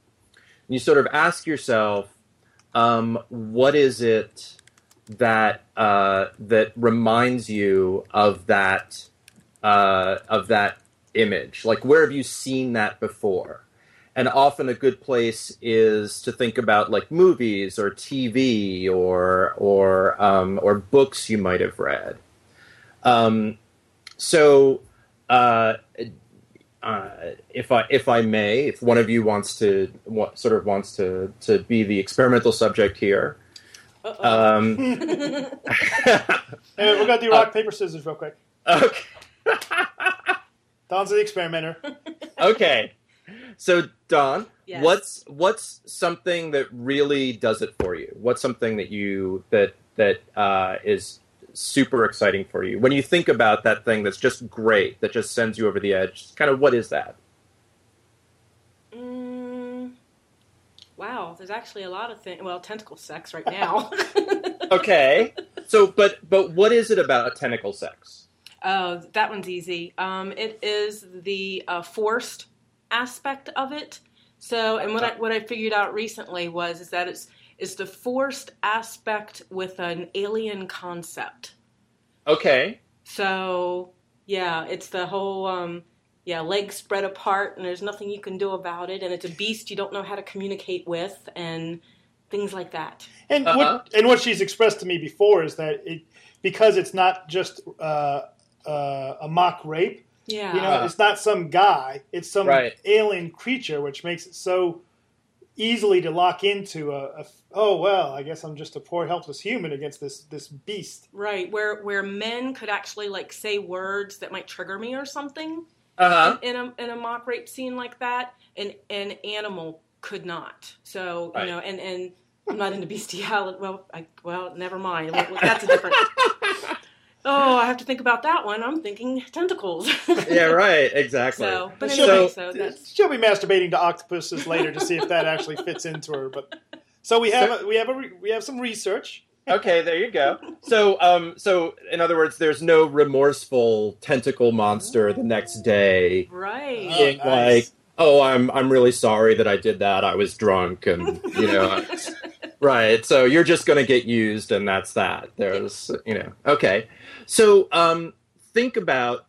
You sort of ask yourself, um, what is it that uh, that reminds you of that uh, of that image? Like, where have you seen that before? And often, a good place is to think about like movies or TV or or um, or books you might have read. Um, so, uh, uh, if I if I may, if one of you wants to wa- sort of wants to to be the experimental subject here. Um, Hey, we're gonna do rock paper scissors real quick. okay. Dawn's the experimenter. okay. So Don, Yes. what's what's something that really does it for you? What's something that you that that uh, is super exciting for you when you think about that thing that's just great that just sends you over the edge? Kind of what is that? Mm, wow, there's actually a lot of things. Well, tentacle sex right now. Okay. so, but but what is it about tentacle sex? Oh, that one's easy. Um, it is the uh, forced aspect of it. So, and what I what I figured out recently was is that it's is the forced aspect with an alien concept. Okay. So, yeah, it's the whole um, yeah legs spread apart and there's nothing you can do about it, and it's a beast you don't know how to communicate with, and things like that. And Uh-huh. what and what she's expressed to me before is that it because it's not just uh, uh, a mock rape. Yeah. You know, Uh-huh. it's not some guy; it's some Right. alien creature, which makes it so easily to lock into a, a. Oh well, I guess I'm just a poor helpless human against this this beast. Right, where where men could actually like say words that might trigger me or something Uh huh. in a in a mock rape scene like that, and an animal could not. So Right. you know, and and I'm not into bestiality. Well, I, well, never mind. That's a different. oh, I have to think about that one. I'm thinking tentacles. Yeah. Right. Exactly. so, but She'll anyway, be- so that's She'll be masturbating to octopuses later to see if that actually fits into her. But so we have a, we have a re, we have some research. okay. There you go. So, um, so in other words, there's no remorseful tentacle monster the next day right. Oh, nice. like, "Oh, I'm I'm really sorry that I did that. I was drunk," and you know, right. So you're just going to get used, and that's that. There's, you know, okay. So, um, think about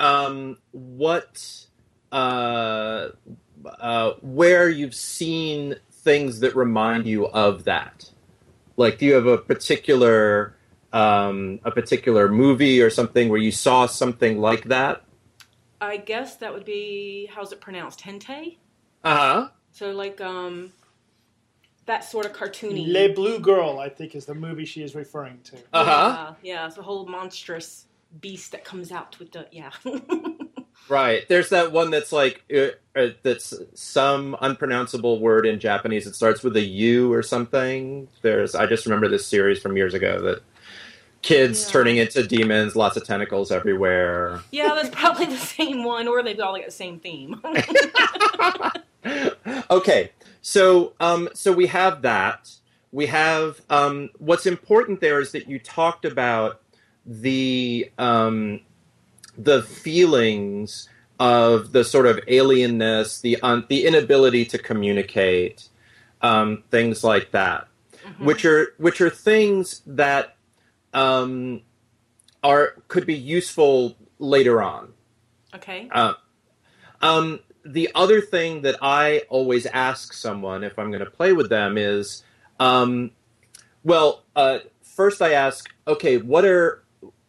um, what uh, uh, where you've seen things that remind you of that. Like, do you have a particular um, a particular movie or something where you saw something like that? I guess that would be how's it pronounced? Hente. Uh huh. So like um, that sort of cartoony. La Blue Girl, I think, is the movie she is referring to. Uh huh. Yeah, yeah, it's a whole monstrous beast that comes out with the yeah. Right. There's that one that's like uh, uh, that's some unpronounceable word in Japanese. It starts with a U or something. There's I just remember this series from years ago that kids Yeah. turning into demons, lots of tentacles everywhere. yeah, that's probably the same one, or they've all got the same theme. okay, so um, so we have that. We have um, what's important there is that you talked about the um, the feelings of the sort of alienness, the un- the inability to communicate, um, things like that, which are which are things that um, are could be useful later on. okay. Uh, um, the other thing that I always ask someone if I'm going to play with them is, um, well, uh, first I ask, okay, what are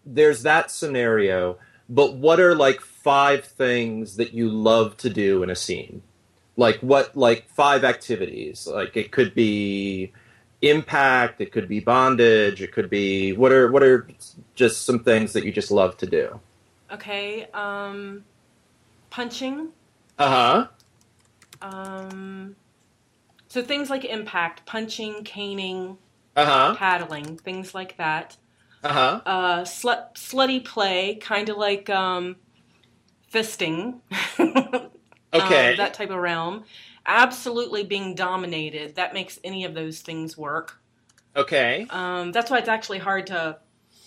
there's that scenario, but what are like five things that you love to do in a scene? Like what, like five activities? Like it could be impact, it could be bondage, it could be what are what are just some things that you just love to do? Okay. Um, punching. Uh huh. Um, so things like impact, punching, caning, Uh huh. paddling, things like that. Uh huh. Uh, slut, slutty play, kind of like um, fisting. Okay. um, that type of realm. Absolutely being dominated. That makes any of those things work. okay. Um, that's why it's actually hard to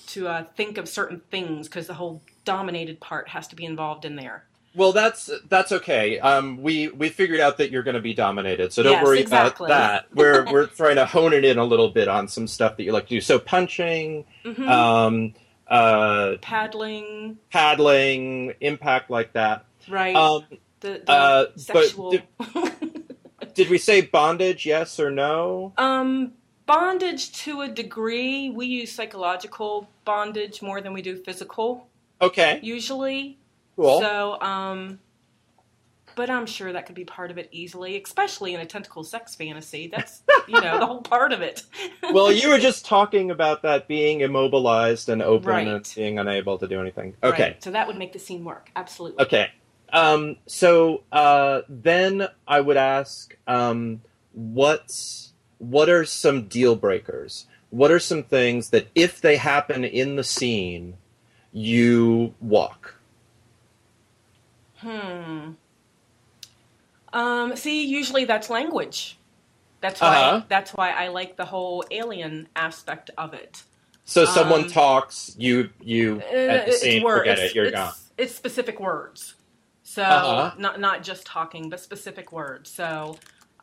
to uh, think of certain things because the whole dominated part has to be involved in there. Well, that's that's okay. Um, we we figured out that you're going to be dominated, so don't Yes, worry exactly. about that. We're we're trying to hone it in a little bit on some stuff that you like to do. So punching, Mhm. um, uh, Paddling, paddling, impact like that. right? Um, the the uh, sexual. did we say bondage? Yes or no? um, bondage to a degree. We use psychological bondage more than we do physical Okay, usually. Cool. So, um, but I'm sure that could be part of it easily, especially in a tentacle sex fantasy. That's you know the whole part of it. well, you were just talking about that being immobilized and open and being unable to do anything. Okay. Right. So that would make the scene work. Absolutely. Okay. Um, so uh, then I would ask, um, what's what are some deal breakers? What are some things that if they happen in the scene, you walk? Hmm. Um, see, usually that's language. That's why. Uh-huh. That's why I like the whole alien aspect of it. So someone Um, talks, you you Uh, at the it's scene, word- forget it's- it, you're it's, gone. It's specific words. So Uh-huh. not not just talking, but specific words. So,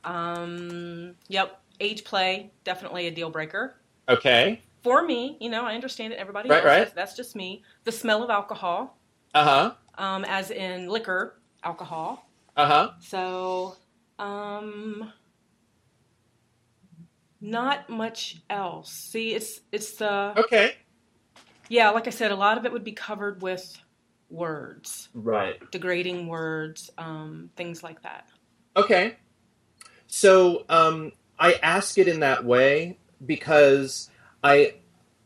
um, yep, age play definitely a deal breaker Okay. for me. You know, I understand it. Everybody Right, else, right. That's just me. The smell of alcohol, Uh huh. um, as in liquor, alcohol. Uh huh. So, um, not much else. See, it's it's the Okay. yeah, like I said, a lot of it would be covered with words, Right. degrading words, um, things like that. Okay. So um, I ask it in that way because I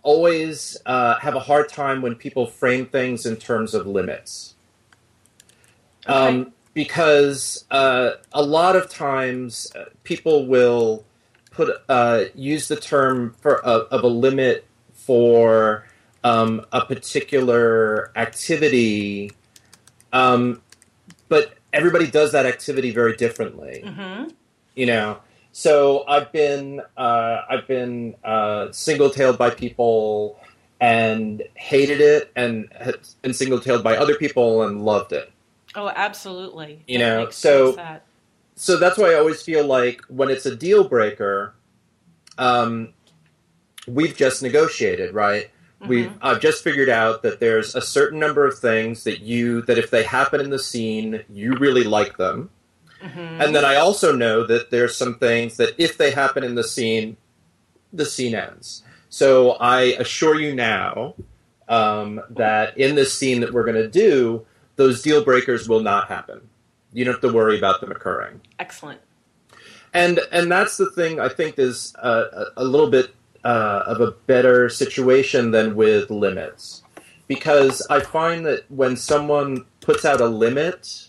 always uh, have a hard time when people frame things in terms of limits. Um, because uh, a lot of times uh, people will put uh, use the term for uh, of a limit for um, a particular activity, um, but everybody does that activity very differently Mm-hmm. you know so i've been uh, i've been uh, single-tailed by people and hated it and been single-tailed by other people and loved it. Oh, absolutely. You That know, so- that- so that's why i always feel like when it's a deal breaker um, we've just negotiated right? We've i've just figured out that there's a certain number of things that you that if they happen in the scene you really like them Mhm. And then I also know that there's some things that if they happen in the scene, the scene ends. So I assure you now um, that in this scene that we're going to do, those deal breakers will not happen. You don't have to worry about them occurring. Excellent. And and that's the thing I think is a, a little bit uh, of a better situation than with limits, because I find that when someone puts out a limit,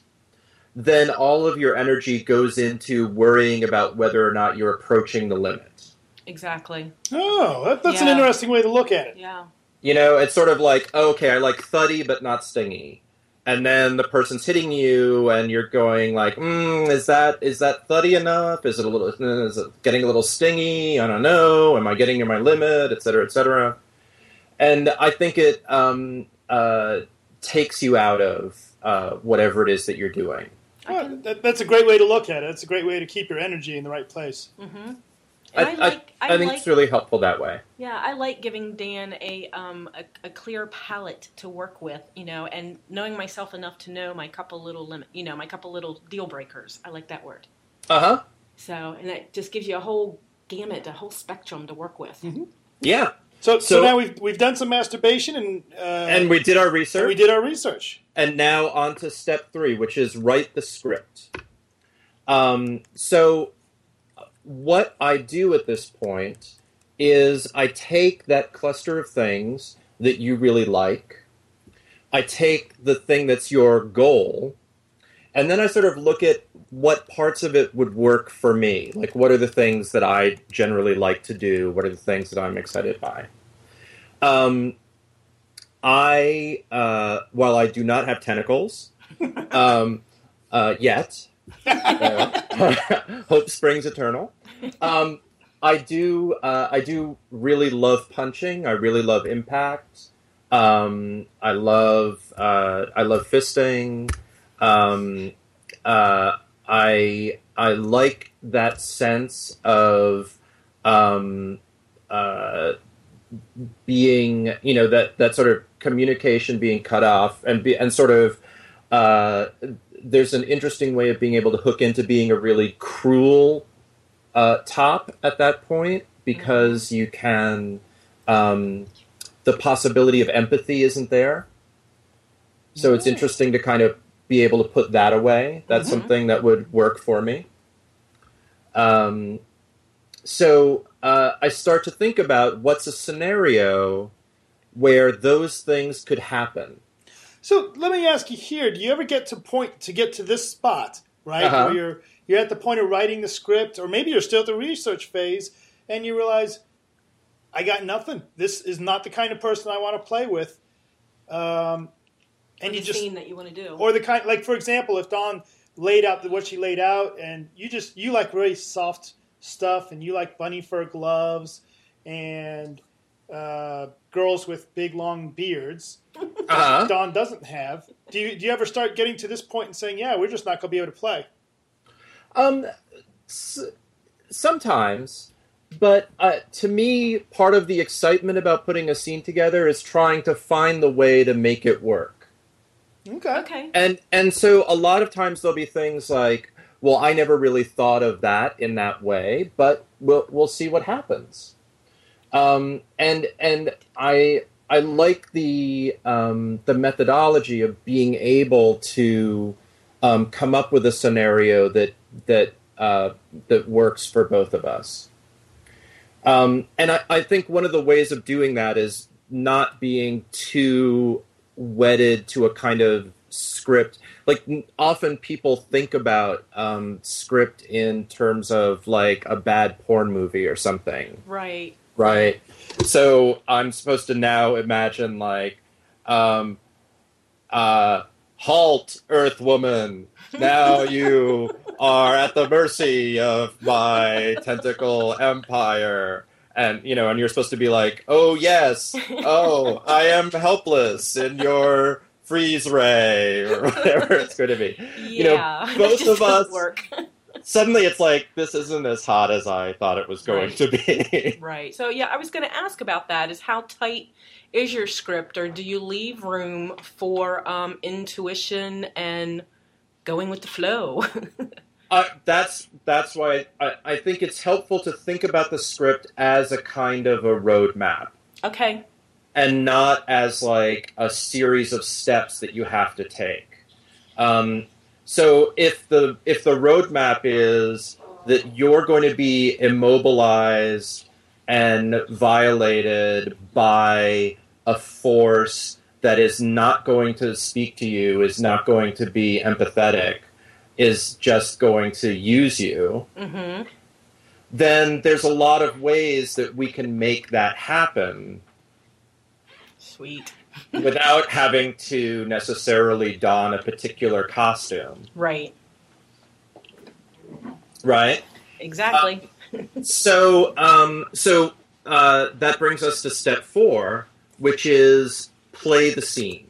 then all of your energy goes into worrying about whether or not you're approaching the limit. Exactly. Oh, that, that's an interesting way to look at it. Yeah. You know, it's sort of like, okay, I like thuddy but not stingy. And then the person's hitting you, and you're going like, mm, "Is that is that thuddy enough? Is it a little? Is it getting a little stingy? I don't know. Am I getting near my limit, et cetera, et cetera?" And I think it um, uh, takes you out of uh, whatever it is that you're doing. I Well, can. that, that's a great way to look at it. It's a great way to keep your energy in the right place. Mm-hmm. I, I, like. I, I think like. it's really helpful that way. Yeah, I like giving Dan a um a, a clear palette to work with, you know, and knowing myself enough to know my couple little limit, you know, my couple little deal breakers. I like that word. Uh huh. So, and that just gives you a whole gamut, a whole spectrum to work with. Yeah. So, so, So- now we've we've done some masturbation and uh, And we did our and research. we did our research. And now on to step three, which is write the script. Um, so, what I do at this point is I take that cluster of things that you really like, I take the thing that's your goal, and then I sort of look at what parts of it would work for me. Like, what are the things that I generally like to do? What are the things that I'm excited by? Um, I, uh, while I do not have tentacles um, uh, yet, uh, hope springs eternal. Um, I do, uh, I do really love punching. I really love impact. Um, I love, uh, I love fisting. Um, uh, I, I like that sense of. Um, uh, being you know that that sort of communication being cut off and be and sort of uh, there's an interesting way of being able to hook into being a really cruel uh, top at that point because you can um, the possibility of empathy isn't there so it's interesting to kind of be able to put that away that's Mhm. something that would work for me um, so uh, I start to think about what's a scenario where those things could happen. So let me ask you here: Do you ever get to point to get to this spot, right, Uh-huh. where you're you're at the point of writing the script, or maybe you're still at the research phase, and you realize, I got nothing. This is not the kind of person I want to play with. Um, and And you the just scene that you want to do. or the kind like for example if Dawn laid out what she laid out, and you just you like really soft stuff, and you like bunny fur gloves and uh, girls with big long beards. Uh-huh. Dawn doesn't have. Do you do you ever start getting to this point and saying, "Yeah, we're just not going to be able to play"? Um, s- sometimes, but uh, to me, part of the excitement about putting a scene together is trying to find the way to make it work. Okay. Okay. And and so a lot of times there'll be things like, well, I never really thought of that in that way, but we'll we'll see what happens. Um, and and I I like the um, the methodology of being able to um, come up with a scenario that that uh, that works for both of us. Um, and I, I think one of the ways of doing that is not being too wedded to a kind of script. Like often people think about um, script in terms of like a bad porn movie or something, Right. right? So I'm supposed to now imagine like, um, uh, halt, Earth Woman. Now you are at the mercy of my tentacle empire. And you know, and you're supposed to be like, oh yes, oh I am helpless in your freeze ray or whatever it's going to be. You know, Yeah. both of us- work. Suddenly, it's like this isn't as hot as I thought it was going Right. to be. Right. So yeah, I was going to ask about that. Is how tight is your script, or do you leave room for um, intuition and going with the flow? Uh, that's that's why I, I think it's helpful to think about the script as a kind of a roadmap okay. and not as like a series of steps that you have to take. Um, so if the if the roadmap is that you're going to be immobilized and violated by a force that is not going to speak to you, is not going to be empathetic, is just going to use you, Mm-hmm. then there's a lot of ways that we can make that happen Sweet. without having to necessarily don a particular costume, Right. right? Exactly. So, um, so uh, that brings us to step four, which is play the scene.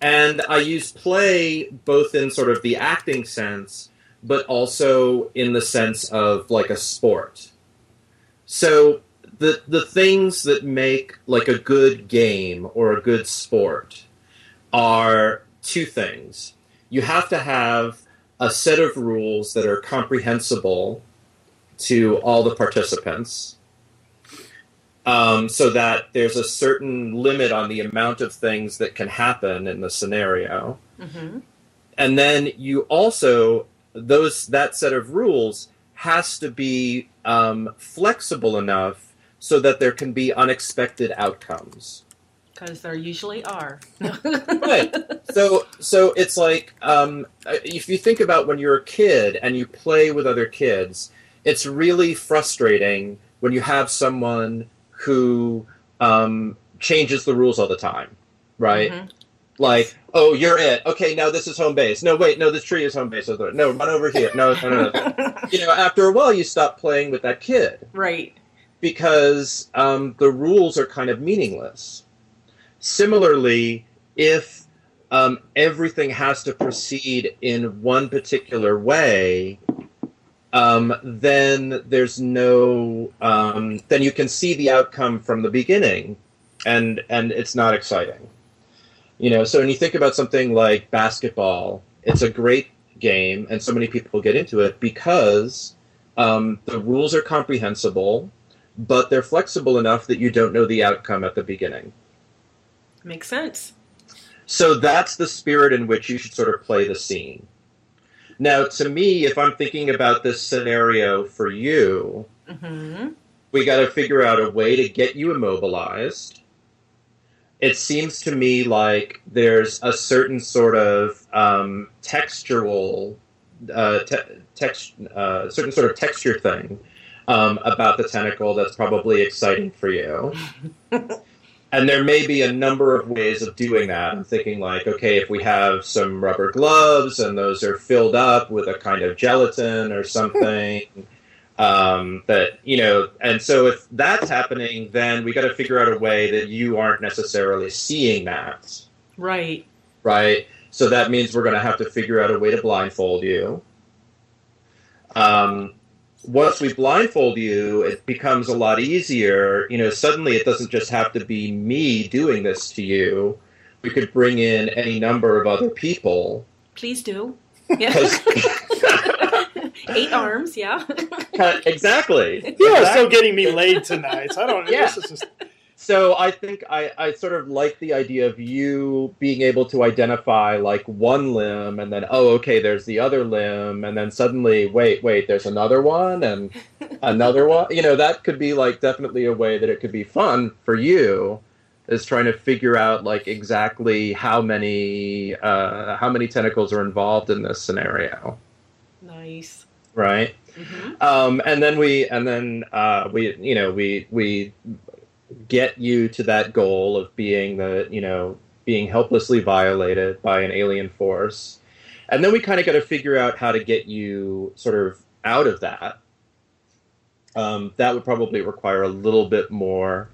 And I use play both in sort of the acting sense, but also in the sense of like a sport. So the the things that make like a good game or a good sport are two things. You have to have a set of rules that are comprehensible to all the participants um, so that there's a certain limit on the amount of things that can happen in the scenario mm-hmm. and then you also those that set of rules has to be um, flexible enough so that there can be unexpected outcomes Because there usually are. right. So so it's like um, if you think about when you're a kid and you play with other kids, it's really frustrating when you have someone who um, changes the rules all the time, right? Mhm. Like, oh, you're it. Okay, now this is home base. No, wait, no, this tree is home base. No, run over here. No, no, no. no. you know, after a while, you stop playing with that kid right. because um, the rules are kind of meaningless. Similarly, if um, everything has to proceed in one particular way, um, then there's no um, then you can see the outcome from the beginning, and and it's not exciting. You know, so when you think about something like basketball, it's a great game, and so many people get into it because um, the rules are comprehensible but they're flexible enough that you don't know the outcome at the beginning. Makes sense. So that's the spirit in which you should sort of play the scene. Now, to me, if I'm thinking about this scenario for you, Mm-hmm. we got to figure out a way to get you immobilized. It seems to me like there's a certain sort of um, textual, uh, te- text, uh, certain sort of texture thing um, about the tentacle that's probably exciting for you. and there may be a number of ways of doing that. I'm thinking like, okay, if we have some rubber gloves and those are filled up with a kind of gelatin or something, um, that you know, and so if that's happening, then we got to figure out a way that you aren't necessarily seeing that, Right. right? So that means we're going to have to figure out a way to blindfold you. Um, once we blindfold you, it becomes a lot easier. You know, suddenly it doesn't just have to be me doing this to you. We could bring in any number of other people. Please do. Yeah. 'Cause- Eight arms, yeah. exactly. You are Exactly. so getting me laid tonight. I don't. Yeah. This is just, So I think I, I sort of like the idea of you being able to identify like one limb and then oh okay there's the other limb and then suddenly wait wait there's another one and another one. You know that could be like definitely a way that it could be fun for you is trying to figure out like exactly how many uh, how many tentacles are involved in this scenario. Nice. right? Hmm um, and then we and then uh, we you know we we get you to that goal of being the you know being helplessly violated by an alien force and then we kind of got to figure out how to get you sort of out of that um, that would probably require a little bit more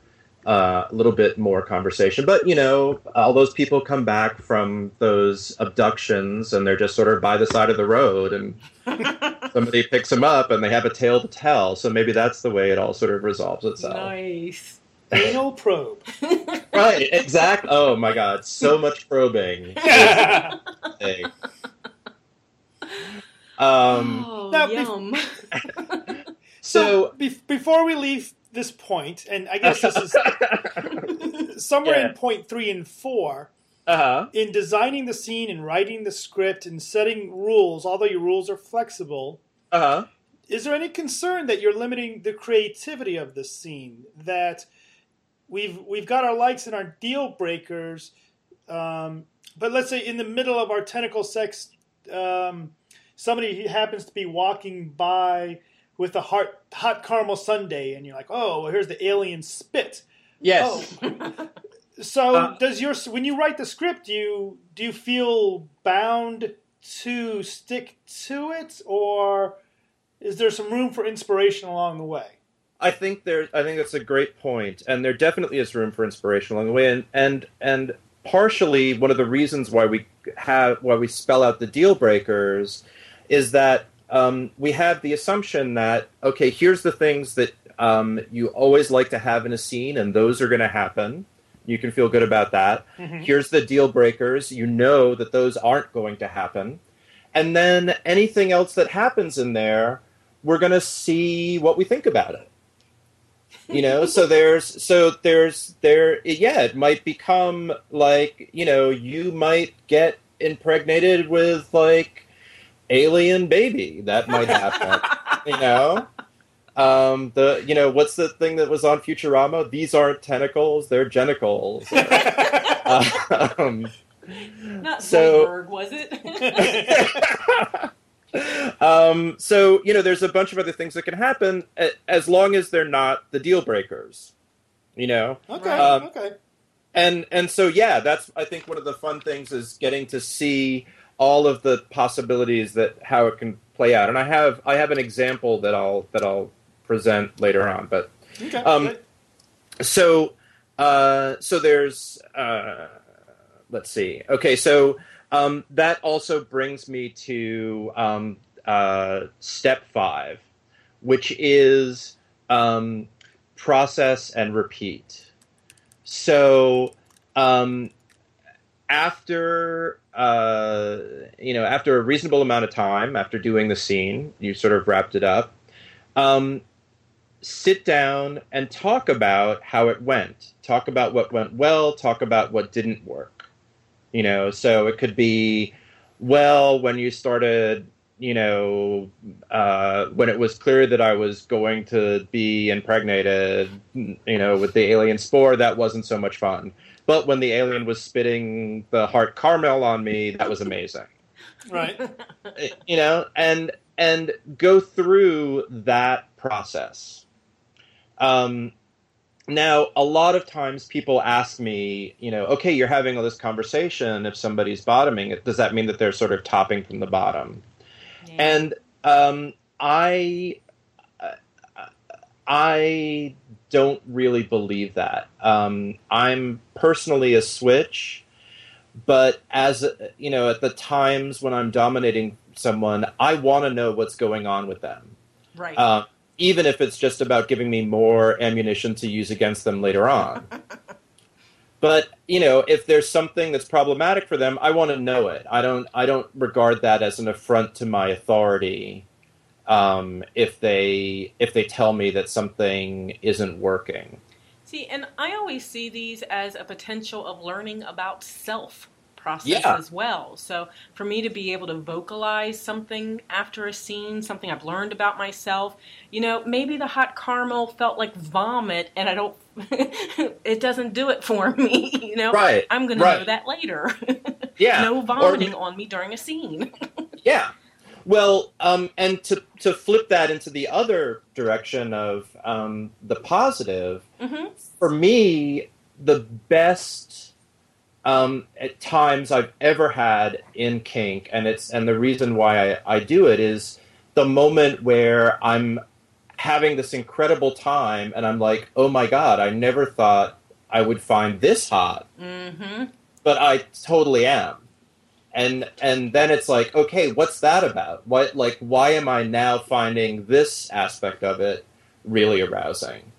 uh, a little bit more conversation but you know all those people come back from those abductions and they're just sort of by the side of the road and somebody picks them up and they have a tale to tell. So maybe that's the way it all sort of resolves itself. Nice. Anal probe. Right, exact. Oh my God, so much probing. Hey. Um, oh, Now, bef- yum. so, be- before we leave this point, and I guess this is somewhere Yeah. in point three and four, uh huh. in designing the scene and writing the script and setting rules, although your rules are flexible, Uh huh. is there any concern that you're limiting the creativity of the scene? That we've we've got our likes and our deal breakers, um, but let's say in the middle of our tentacle sex, um, somebody happens to be walking by with a hot hot caramel sundae, and you're like, oh, well, here's the alien spit. Yes. Oh. So Uh, does your when you write the script, do you do you feel bound to stick to it, or is there some room for inspiration along the way? I think there. I think that's a great point, and there definitely is room for inspiration along the way, and and and partially one of the reasons why we have why we spell out the deal breakers is that um, we have the assumption that okay, here's the things that um, you always like to have in a scene, and those are going to happen. You can feel good about that. Here's the deal breakers. You know that those aren't going to happen, and then anything else that happens in there, we're going to see what we think about it you know so there's so there's there yeah it might become like you know you might get impregnated with like alien baby. That might happen you know? Um the you know what's the thing that was on futurama? These aren't tentacles they're genitals. Um, Not So- Zoidberg, was it? Um, so you know, there's a bunch of other things that can happen as long as they're not the deal breakers. You know, Okay, Um, okay. and and so yeah, that's I think one of the fun things is getting to see all of the possibilities that how it can play out. And I have I have an example that I'll that I'll present later on, but Okay. um, good. so uh, so there's uh, let's see okay so um, that also brings me to um, uh, step five which is um, process and repeat so um, after uh, you know after a reasonable amount of time after doing the scene you sort of wrapped it up um, sit down and talk about how it went. Talk about what went well, talk about what didn't work. You know, so it could be, well, when you started, you know, uh, when it was clear that I was going to be impregnated, you know, with the alien spore, that wasn't so much fun. But when the alien was spitting the heart caramel on me, that was amazing right. you know and and go through that process um now, a lot of times people ask me, you know, okay, you're having all this conversation. If somebody's bottoming, does that mean that they're sort of topping from the bottom? Yeah. And um, I, I don't really believe that. Um, I'm personally a switch, but as you know, at the times when I'm dominating someone, I want to know what's going on with them. Right. Uh, even if it's just about giving me more ammunition to use against them later on. but you know, if there's something that's problematic for them, I want to know it. I don't. I don't regard that as an affront to my authority. Um, if they if they tell me that something isn't working. See, and I always see these as a potential of learning about self process yeah. as well. So for me to be able to vocalize something after a scene, something I've learned about myself, you know, maybe the hot caramel felt like vomit and I don't it doesn't do it for me, you know. Right. I'm going to right. know that later. yeah. no vomiting or, on me during a scene. yeah. Well, um, and to to flip that into the other direction of um, the positive, mm-hmm. for me, the best um, at times I've ever had in kink, and it's and the reason why I, I do it is the moment where I'm having this incredible time, and I'm like, oh my god, I never thought I would find this hot, mm-hmm. but I totally am. And and then it's like, okay, what's that about? What like why am I now finding this aspect of it really arousing?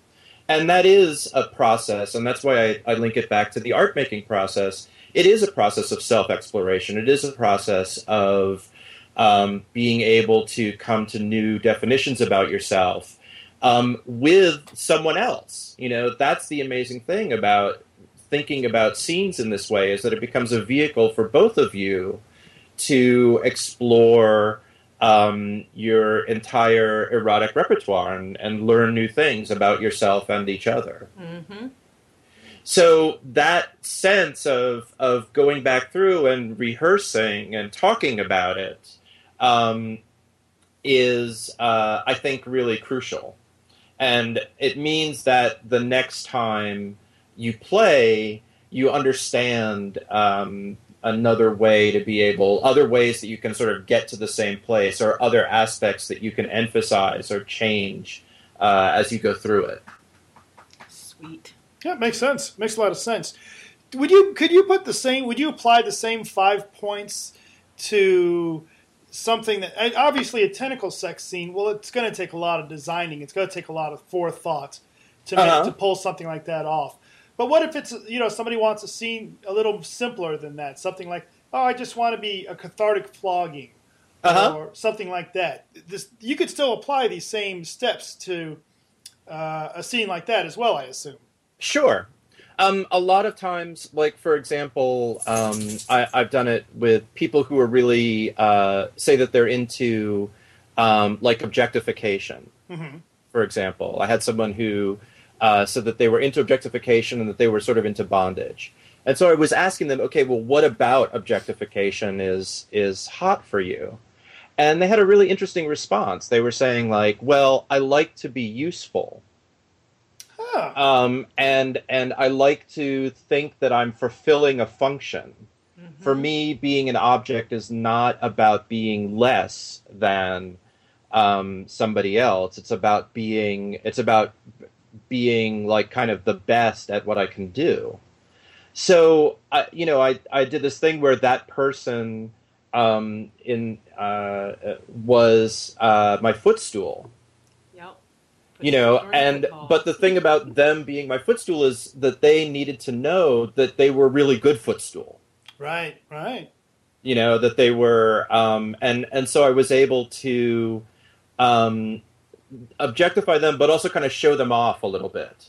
And that is a process, and that's why I, I link it back to the art making process. It is a process of self exploration. It is a process of um, being able to come to new definitions about yourself um, with someone else. You know, that's the amazing thing about thinking about scenes in this way is that it becomes a vehicle for both of you to explore um, your entire erotic repertoire and, and, learn new things about yourself and each other. Mm-hmm. So that sense of of going back through and rehearsing and talking about it um, is, uh, I think, really crucial. And it means that the next time you play, you understand um, another way to be able other ways that you can sort of get to the same place or other aspects that you can emphasize or change uh, as you go through it. Sweet. Yeah makes sense. Makes a lot of sense. Would you could you put the same would you apply the same five points to something that obviously a tentacle sex scene well it's going to take a lot of designing. It's going to take a lot of forethought to uh-huh. to pull something like that off but what if it's you know somebody wants a scene a little simpler than that? Something like, oh, I just want to be a cathartic flogging, uh-huh. or something like that. This you could still apply these same steps to uh, a scene like that as well. I assume. Sure. Um, a lot of times, like for example, um, I, have done it with people who are really uh, say that they're into um, like objectification. Mm-hmm. For example, I had someone who uh, so that they were into objectification and that they were sort of into bondage. And so I was asking them, okay, well, what about objectification is is hot for you? And they had a really interesting response. They were saying like, well, I like to be useful. Huh. Um, and and I like to think that I'm fulfilling a function. Mm-hmm. For me, being an object is not about being less than um, somebody else. It's about being. It's about being like kind of the best at what I can do. So I, you know, I I did this thing where that person um, in uh, was uh, my footstool. Yep. You know, and but the thing about them being my footstool is that they needed to know that they were really good footstool. Right. Right. You know that they were, um, and and so I was able to um, objectify them, but also kind of show them off a little bit.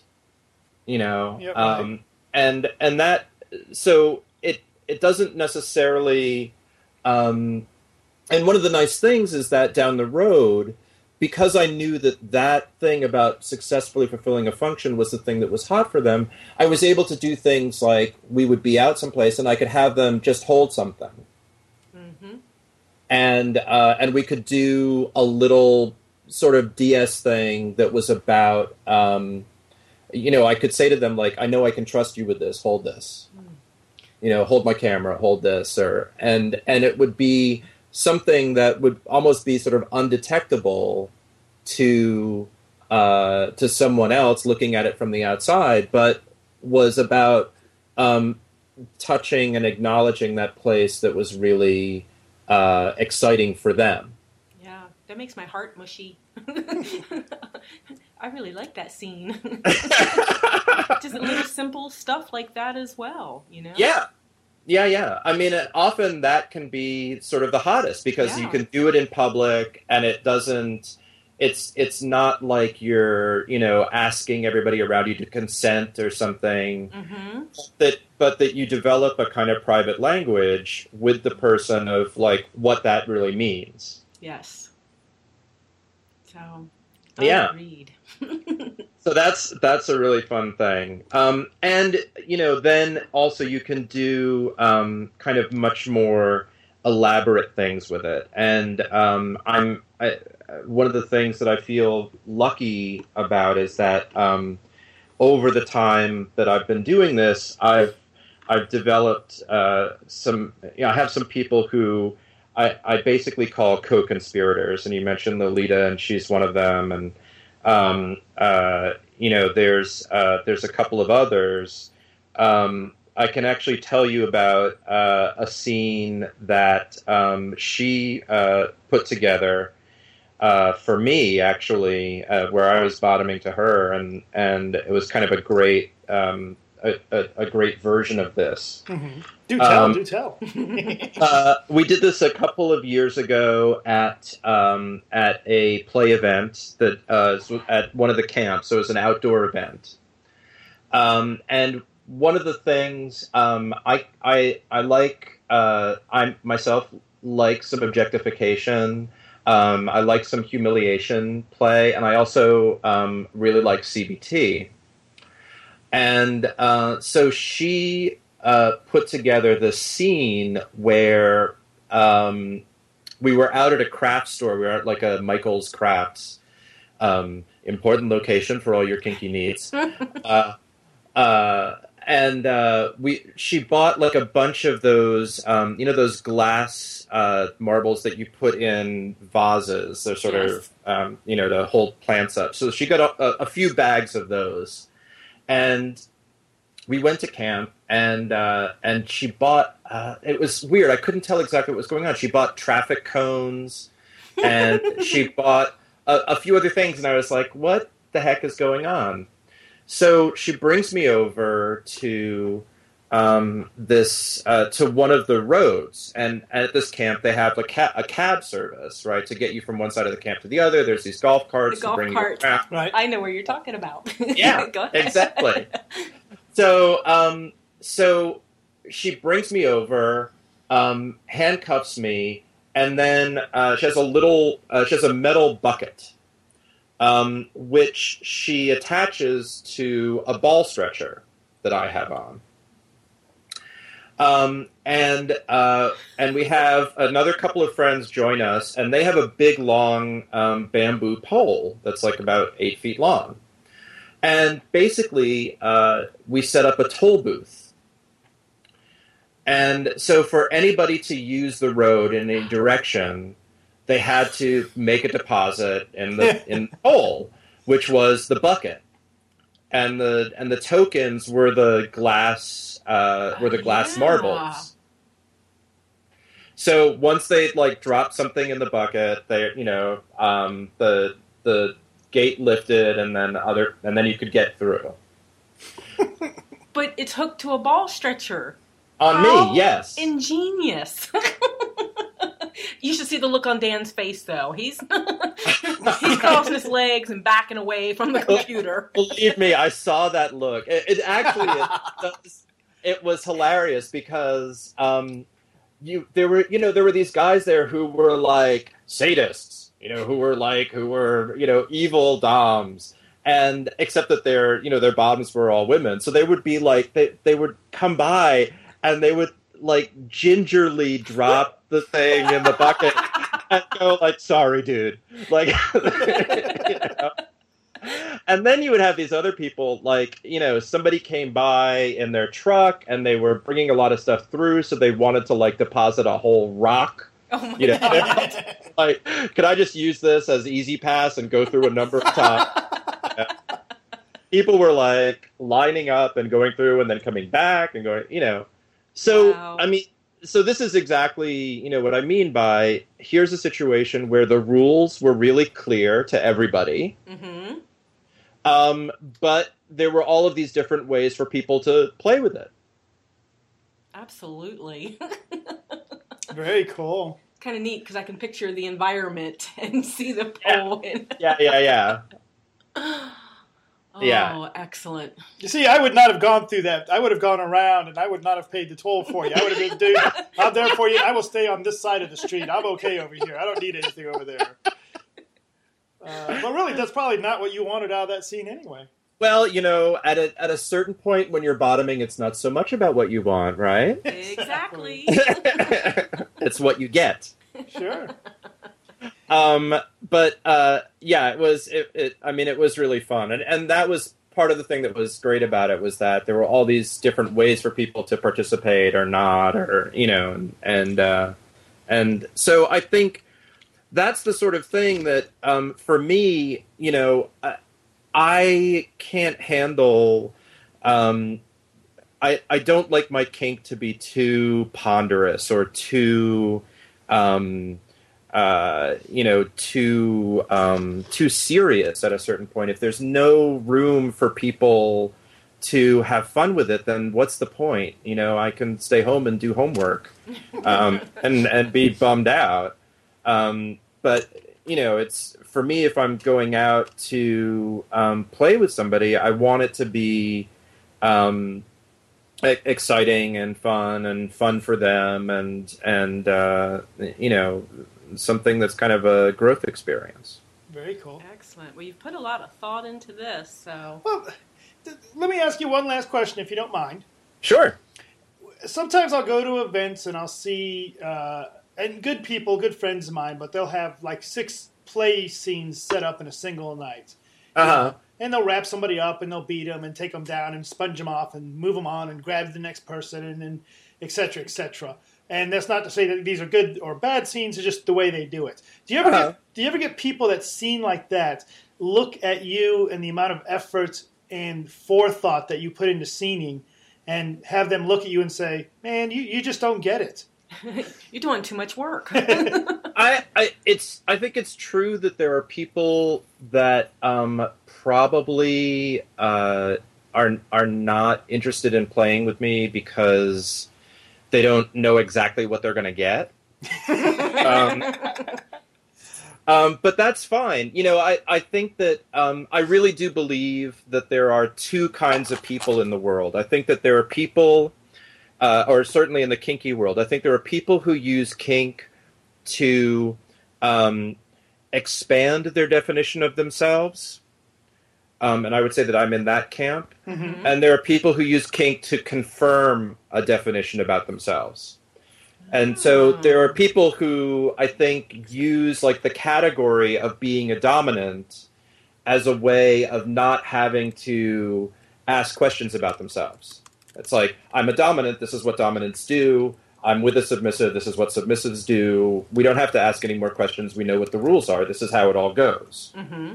You know, right. um, and and that so it it doesn't necessarily. Um, and one of the nice things is that down the road, because I knew that that thing about successfully fulfilling a function was the thing that was hot for them, I was able to do things like we would be out someplace and I could have them just hold something. Mm-hmm. And uh, and we could do a little sort of DS thing that was about, um, you know, I could say to them like, I know I can trust you with this. Hold this. You know, hold my camera. Hold this. Or and and it would be something that would almost be sort of undetectable to uh, to someone else looking at it from the outside, but was about um, touching and acknowledging that place that was really uh, exciting for them. Yeah, that makes my heart mushy. I really like that scene. Just little simple stuff like that as well, you know? Yeah. Yeah, yeah. I mean, it, often that can be sort of the hottest because you can do it in public and it doesn't it's it's not like you're, you know, asking everybody around you to consent or something Mm-hmm. that but that you develop a kind of private language with the person of like what that really means. Yes. So, Yeah. agreed. So that's that's a really fun thing. Um, and you know, then also you can do um, kind of much more elaborate things with it. And um, I'm I, one of the things that I feel lucky about is that um, over the time that I've been doing this, I've I've developed uh, some. You know, I have some people who I, I basically call co-conspirators, and you mentioned Lolita, and she's one of them, and um, uh, you know, there's uh, there's a couple of others. Um, I can actually tell you about uh, a scene that um, she uh, put together uh, for me, actually, uh, where I was bottoming to her, and and it was kind of a great um, a, a, a great version of this. Do tell, Um, do tell. Uh, we did this a couple of years ago at um, at a play event that uh, at one of the camps. So it was an outdoor event, um, and one of the things um, I I I like uh, I myself like some objectification. Um, I like some humiliation play, and I also um, really like CBT. And uh, so she uh, put together the scene where um, we were out at a craft store. We were at like a Michael's Crafts, um, important location for all your kinky needs. uh, uh, and uh, we she bought like a bunch of those, um, you know, those glass uh, marbles that you put in vases. They're sort Yes. of, um, you know, to hold plants up. So she got a, a, a few bags of those, and we went to camp and uh, and she bought. Uh, it was weird. I couldn't tell exactly what was going on. She bought traffic cones, and she bought a, a few other things, and I was like, "What the heck is going on?" So she brings me over to um, this uh, to one of the roads, and at this camp they have a, ca- a cab service, right, to get you from one side of the camp to the other. There's these golf carts The to golf bring cart. you around. right. I know where you're talking about. Yeah, Go ahead. exactly. So, um, so she brings me over, um, handcuffs me, and then uh, she has a little, uh, she has a metal bucket, um, which she attaches to a ball stretcher that I have on. Um, and uh, and we have another couple of friends join us, and they have a big long um, bamboo pole that's like about eight feet long. And basically, uh, we set up a toll booth. And so, for anybody to use the road in a direction, they had to make a deposit in the in the toll, which was the bucket, and the and the tokens were the glass uh, were the glass yeah. marbles. So once they like dropped something in the bucket, they you know um, the the gate lifted and then other and then you could get through. But it's hooked to a ball stretcher. On How me, yes. Ingenious. you should see the look on Dan's face, though. He's he's crossing his legs and backing away from the computer. Believe me, I saw that look. It, it actually it, does- it was hilarious because um, you there were you know there were these guys there who were like sadists, you know, who were like who were you know evil doms. And except that their, you know, their bottoms were all women, so they would be like, they they would come by and they would like gingerly drop the thing in the bucket and go like, "Sorry, dude," like, you know? and then you would have these other people, like you know, somebody came by in their truck and they were bringing a lot of stuff through, so they wanted to like deposit a whole rock. Oh my You know, god. like, could I just use this as E-ZPass and go through a number of times? People were like lining up and going through and then coming back and going, you know. So Wow. I mean, so this is exactly you know what I mean by here's a situation where the rules were really clear to everybody, hmm um, but there were all of these different ways for people to play with it. Absolutely. Very cool. Kind of neat because I can picture the environment and see the pole. And, Yeah, yeah, yeah. oh, Yeah. excellent. You see, I would not have gone through that. I would have gone around, and I would not have paid the toll for you. I would have been, dude, I'm there for you. I will stay on this side of the street. I'm okay over here. I don't need anything over there. Uh, but really, that's probably not what you wanted out of that scene anyway. Well, you know, at a at a certain point when you're bottoming, it's not so much about what you want, right? Exactly. It's what you get. Sure. Um, but uh, yeah, it was. It, it. I mean, it was really fun, and and that was part of the thing that was great about it was that there were all these different ways for people to participate or not, or you know, and and, uh, and so I think that's the sort of thing that um, for me, you know, I, I can't handle. Um, I I don't like my kink to be too ponderous or too. Um, uh, you know, too um, too serious at a certain point. If there's no room for people to have fun with it, then what's the point? You know, I can stay home and do homework um, and and be bummed out. Um, but you know, it's for me if I'm going out to um, play with somebody, I want it to be um, exciting and fun and fun for them and and uh, you know something that's kind of a growth experience. Very cool. Excellent. Well, you've put a lot of thought into this, so Well, th- let me ask you one last question, if you don't mind. Sure. sometimes I'll go to events and I'll see uh, and good people, good friends of mine, but they'll have like six play scenes set up in a single night, Uh huh. And they'll wrap somebody up and they'll beat them and take them down and sponge them off and move them on and grab the next person and then et cetera, et cetera. And that's not to say that these are good or bad scenes; it's just the way they do it. Do you ever Uh-huh. get, do you ever get people that scene like that look at you and the amount of effort and forethought that you put into scening, and have them look at you and say, "Man, you, you just don't get it." you're doing too much work. I, I it's I think it's true that there are people that um, probably uh, are are not interested in playing with me because they don't know exactly what they're going to get. um, um, but that's fine. You know, I, I think that um, I really do believe that there are two kinds of people in the world. I think that there are people, uh, or certainly in the kinky world, I think there are people who use kink to um, expand their definition of themselves. Um, and I would say that I'm in that camp. And there are people who use kink to confirm a definition about themselves. And so there are people who I think use like the category of being a dominant as a way of not having to ask questions about themselves. It's like, I'm a dominant, this is what dominants do. I'm with a submissive, this is what submissives do. We don't have to ask any more questions. We know what the rules are. This is how it all goes. hmm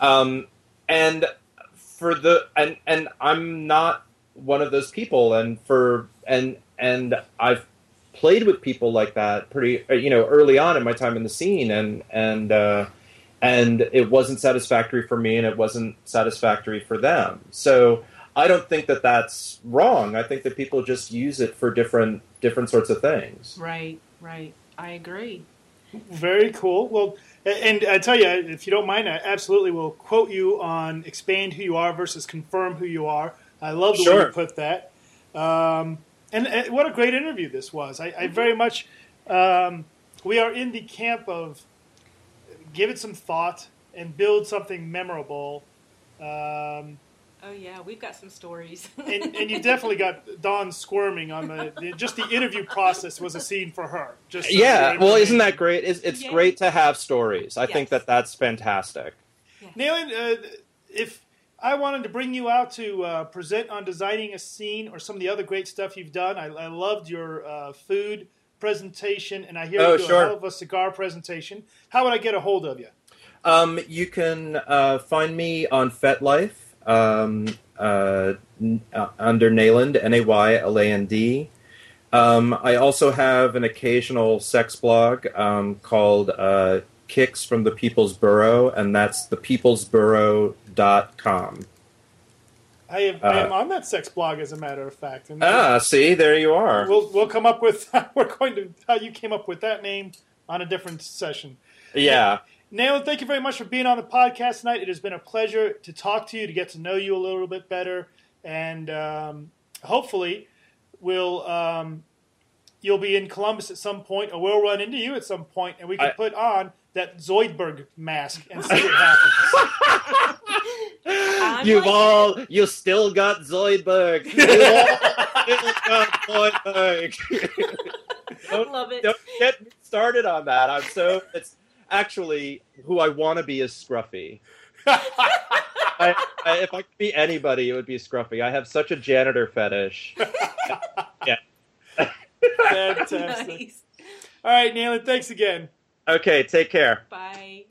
Um, and for the and and I'm not one of those people. And for and and I've played with people like that pretty uh, you know early on in my time in the scene, and and uh, and it wasn't satisfactory for me, and it wasn't satisfactory for them. So I don't think that that's wrong. I think that people just use it for different different sorts of things. Right, right. I agree. Very cool. Well, and I tell you, if you don't mind, I absolutely will quote you on expand who you are versus confirm who you are. I love the way you put that. Um, and, and what a great interview this was. I, I very much, um, we are in the camp of give it some thought and build something memorable. Um, Oh yeah, we've got some stories. and, and you definitely got Dawn squirming on the, the just the interview process was a scene for her. Just so Yeah, well, isn't that great? It's, it's Yes. great to have stories. I think that that's fantastic. Nayland, uh, if I wanted to bring you out to uh, present on designing a scene or some of the other great stuff you've done, I, I loved your uh, food presentation, and I hear Oh, you do sure. a hell of a cigar presentation. How would I get a hold of you? Um, you can uh, find me on FetLife um, uh, n- uh, under Nayland, N A Y L A N D. Um, I also have an occasional sex blog um, called uh, Kicks from the People's Borough, and that's thepeoplesborough.com. I, have, I am Uh, on that sex blog, as a matter of fact. And Ah, see, there you are. we'll we'll come up with we're going to how you came up with that name on a different session. yeah. Nayland, thank you very much for being on the podcast tonight. It has been a pleasure to talk to you, to get to know you a little bit better, and um, hopefully, we'll um, you'll be in Columbus at some point, or we'll run into you at some point, and we can I- put on that Zoidberg mask and see what happens. You've like- all, you still got Zoidberg. You still got Zoidberg. don't, Love it. don't get me started on that. I'm so, it's actually who I want to be is Scruffy. I, I, if I could be anybody, it would be Scruffy. I have such a janitor fetish. Fantastic. Nice. All right, Nayland, thanks again. Okay, take care. Bye.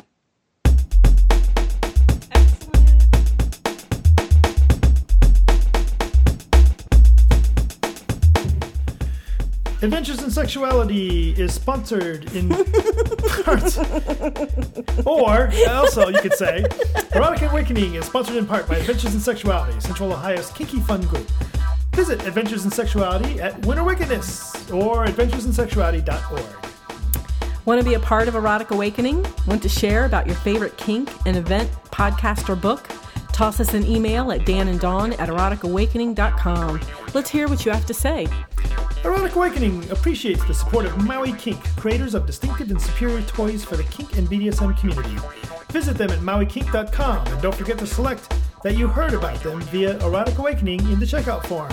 Adventures in Sexuality is sponsored in part, or also you could say, Erotic Awakening is sponsored in part by Adventures in Sexuality, Central Ohio's kinky fun group. Visit Adventures in Sexuality at Winter Wickedness or adventuresinsexuality.org. Want to be a part of Erotic Awakening? Want to share about your favorite kink, an event, podcast, or book? Toss us an email at Dan and Dawn at eroticawakening.com. Let's hear what you have to say. Erotic Awakening appreciates the support of Maui Kink, creators of distinctive and superior toys for the kink and BDSM community. Visit them at mauikink.com and don't forget to select that you heard about them via Erotic Awakening in the checkout form.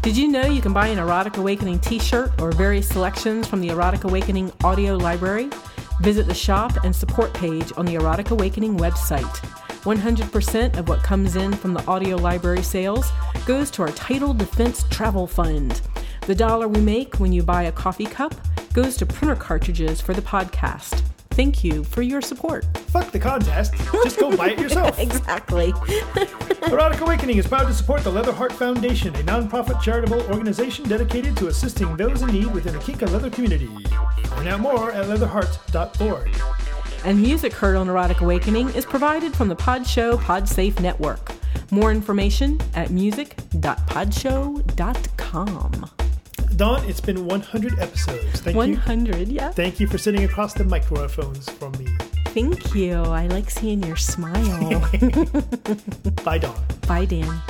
Did you know you can buy an Erotic Awakening t shirt or various selections from the Erotic Awakening audio library? Visit the shop and support page on the Erotic Awakening website. 100% of what comes in from the audio library sales goes to our Title Defense Travel Fund. The dollar we make when you buy a coffee cup goes to printer cartridges for the podcast. Thank you for your support. Fuck the contest, just go buy it yourself. Exactly. Erotic Awakening is proud to support the Leatherheart Foundation, a nonprofit charitable organization dedicated to assisting those in need within the kink and leather community. Find out more at leatherheart.org. And music heard on Erotic Awakening is provided from the Pod Show Podsafe Network. More information at music.podshow.com. Dawn, it's been 100 episodes. Thank you. 100, yeah. Thank you for sitting across the microphones from me. Thank you. I like seeing your smile. Bye, Dawn. Bye, Dan.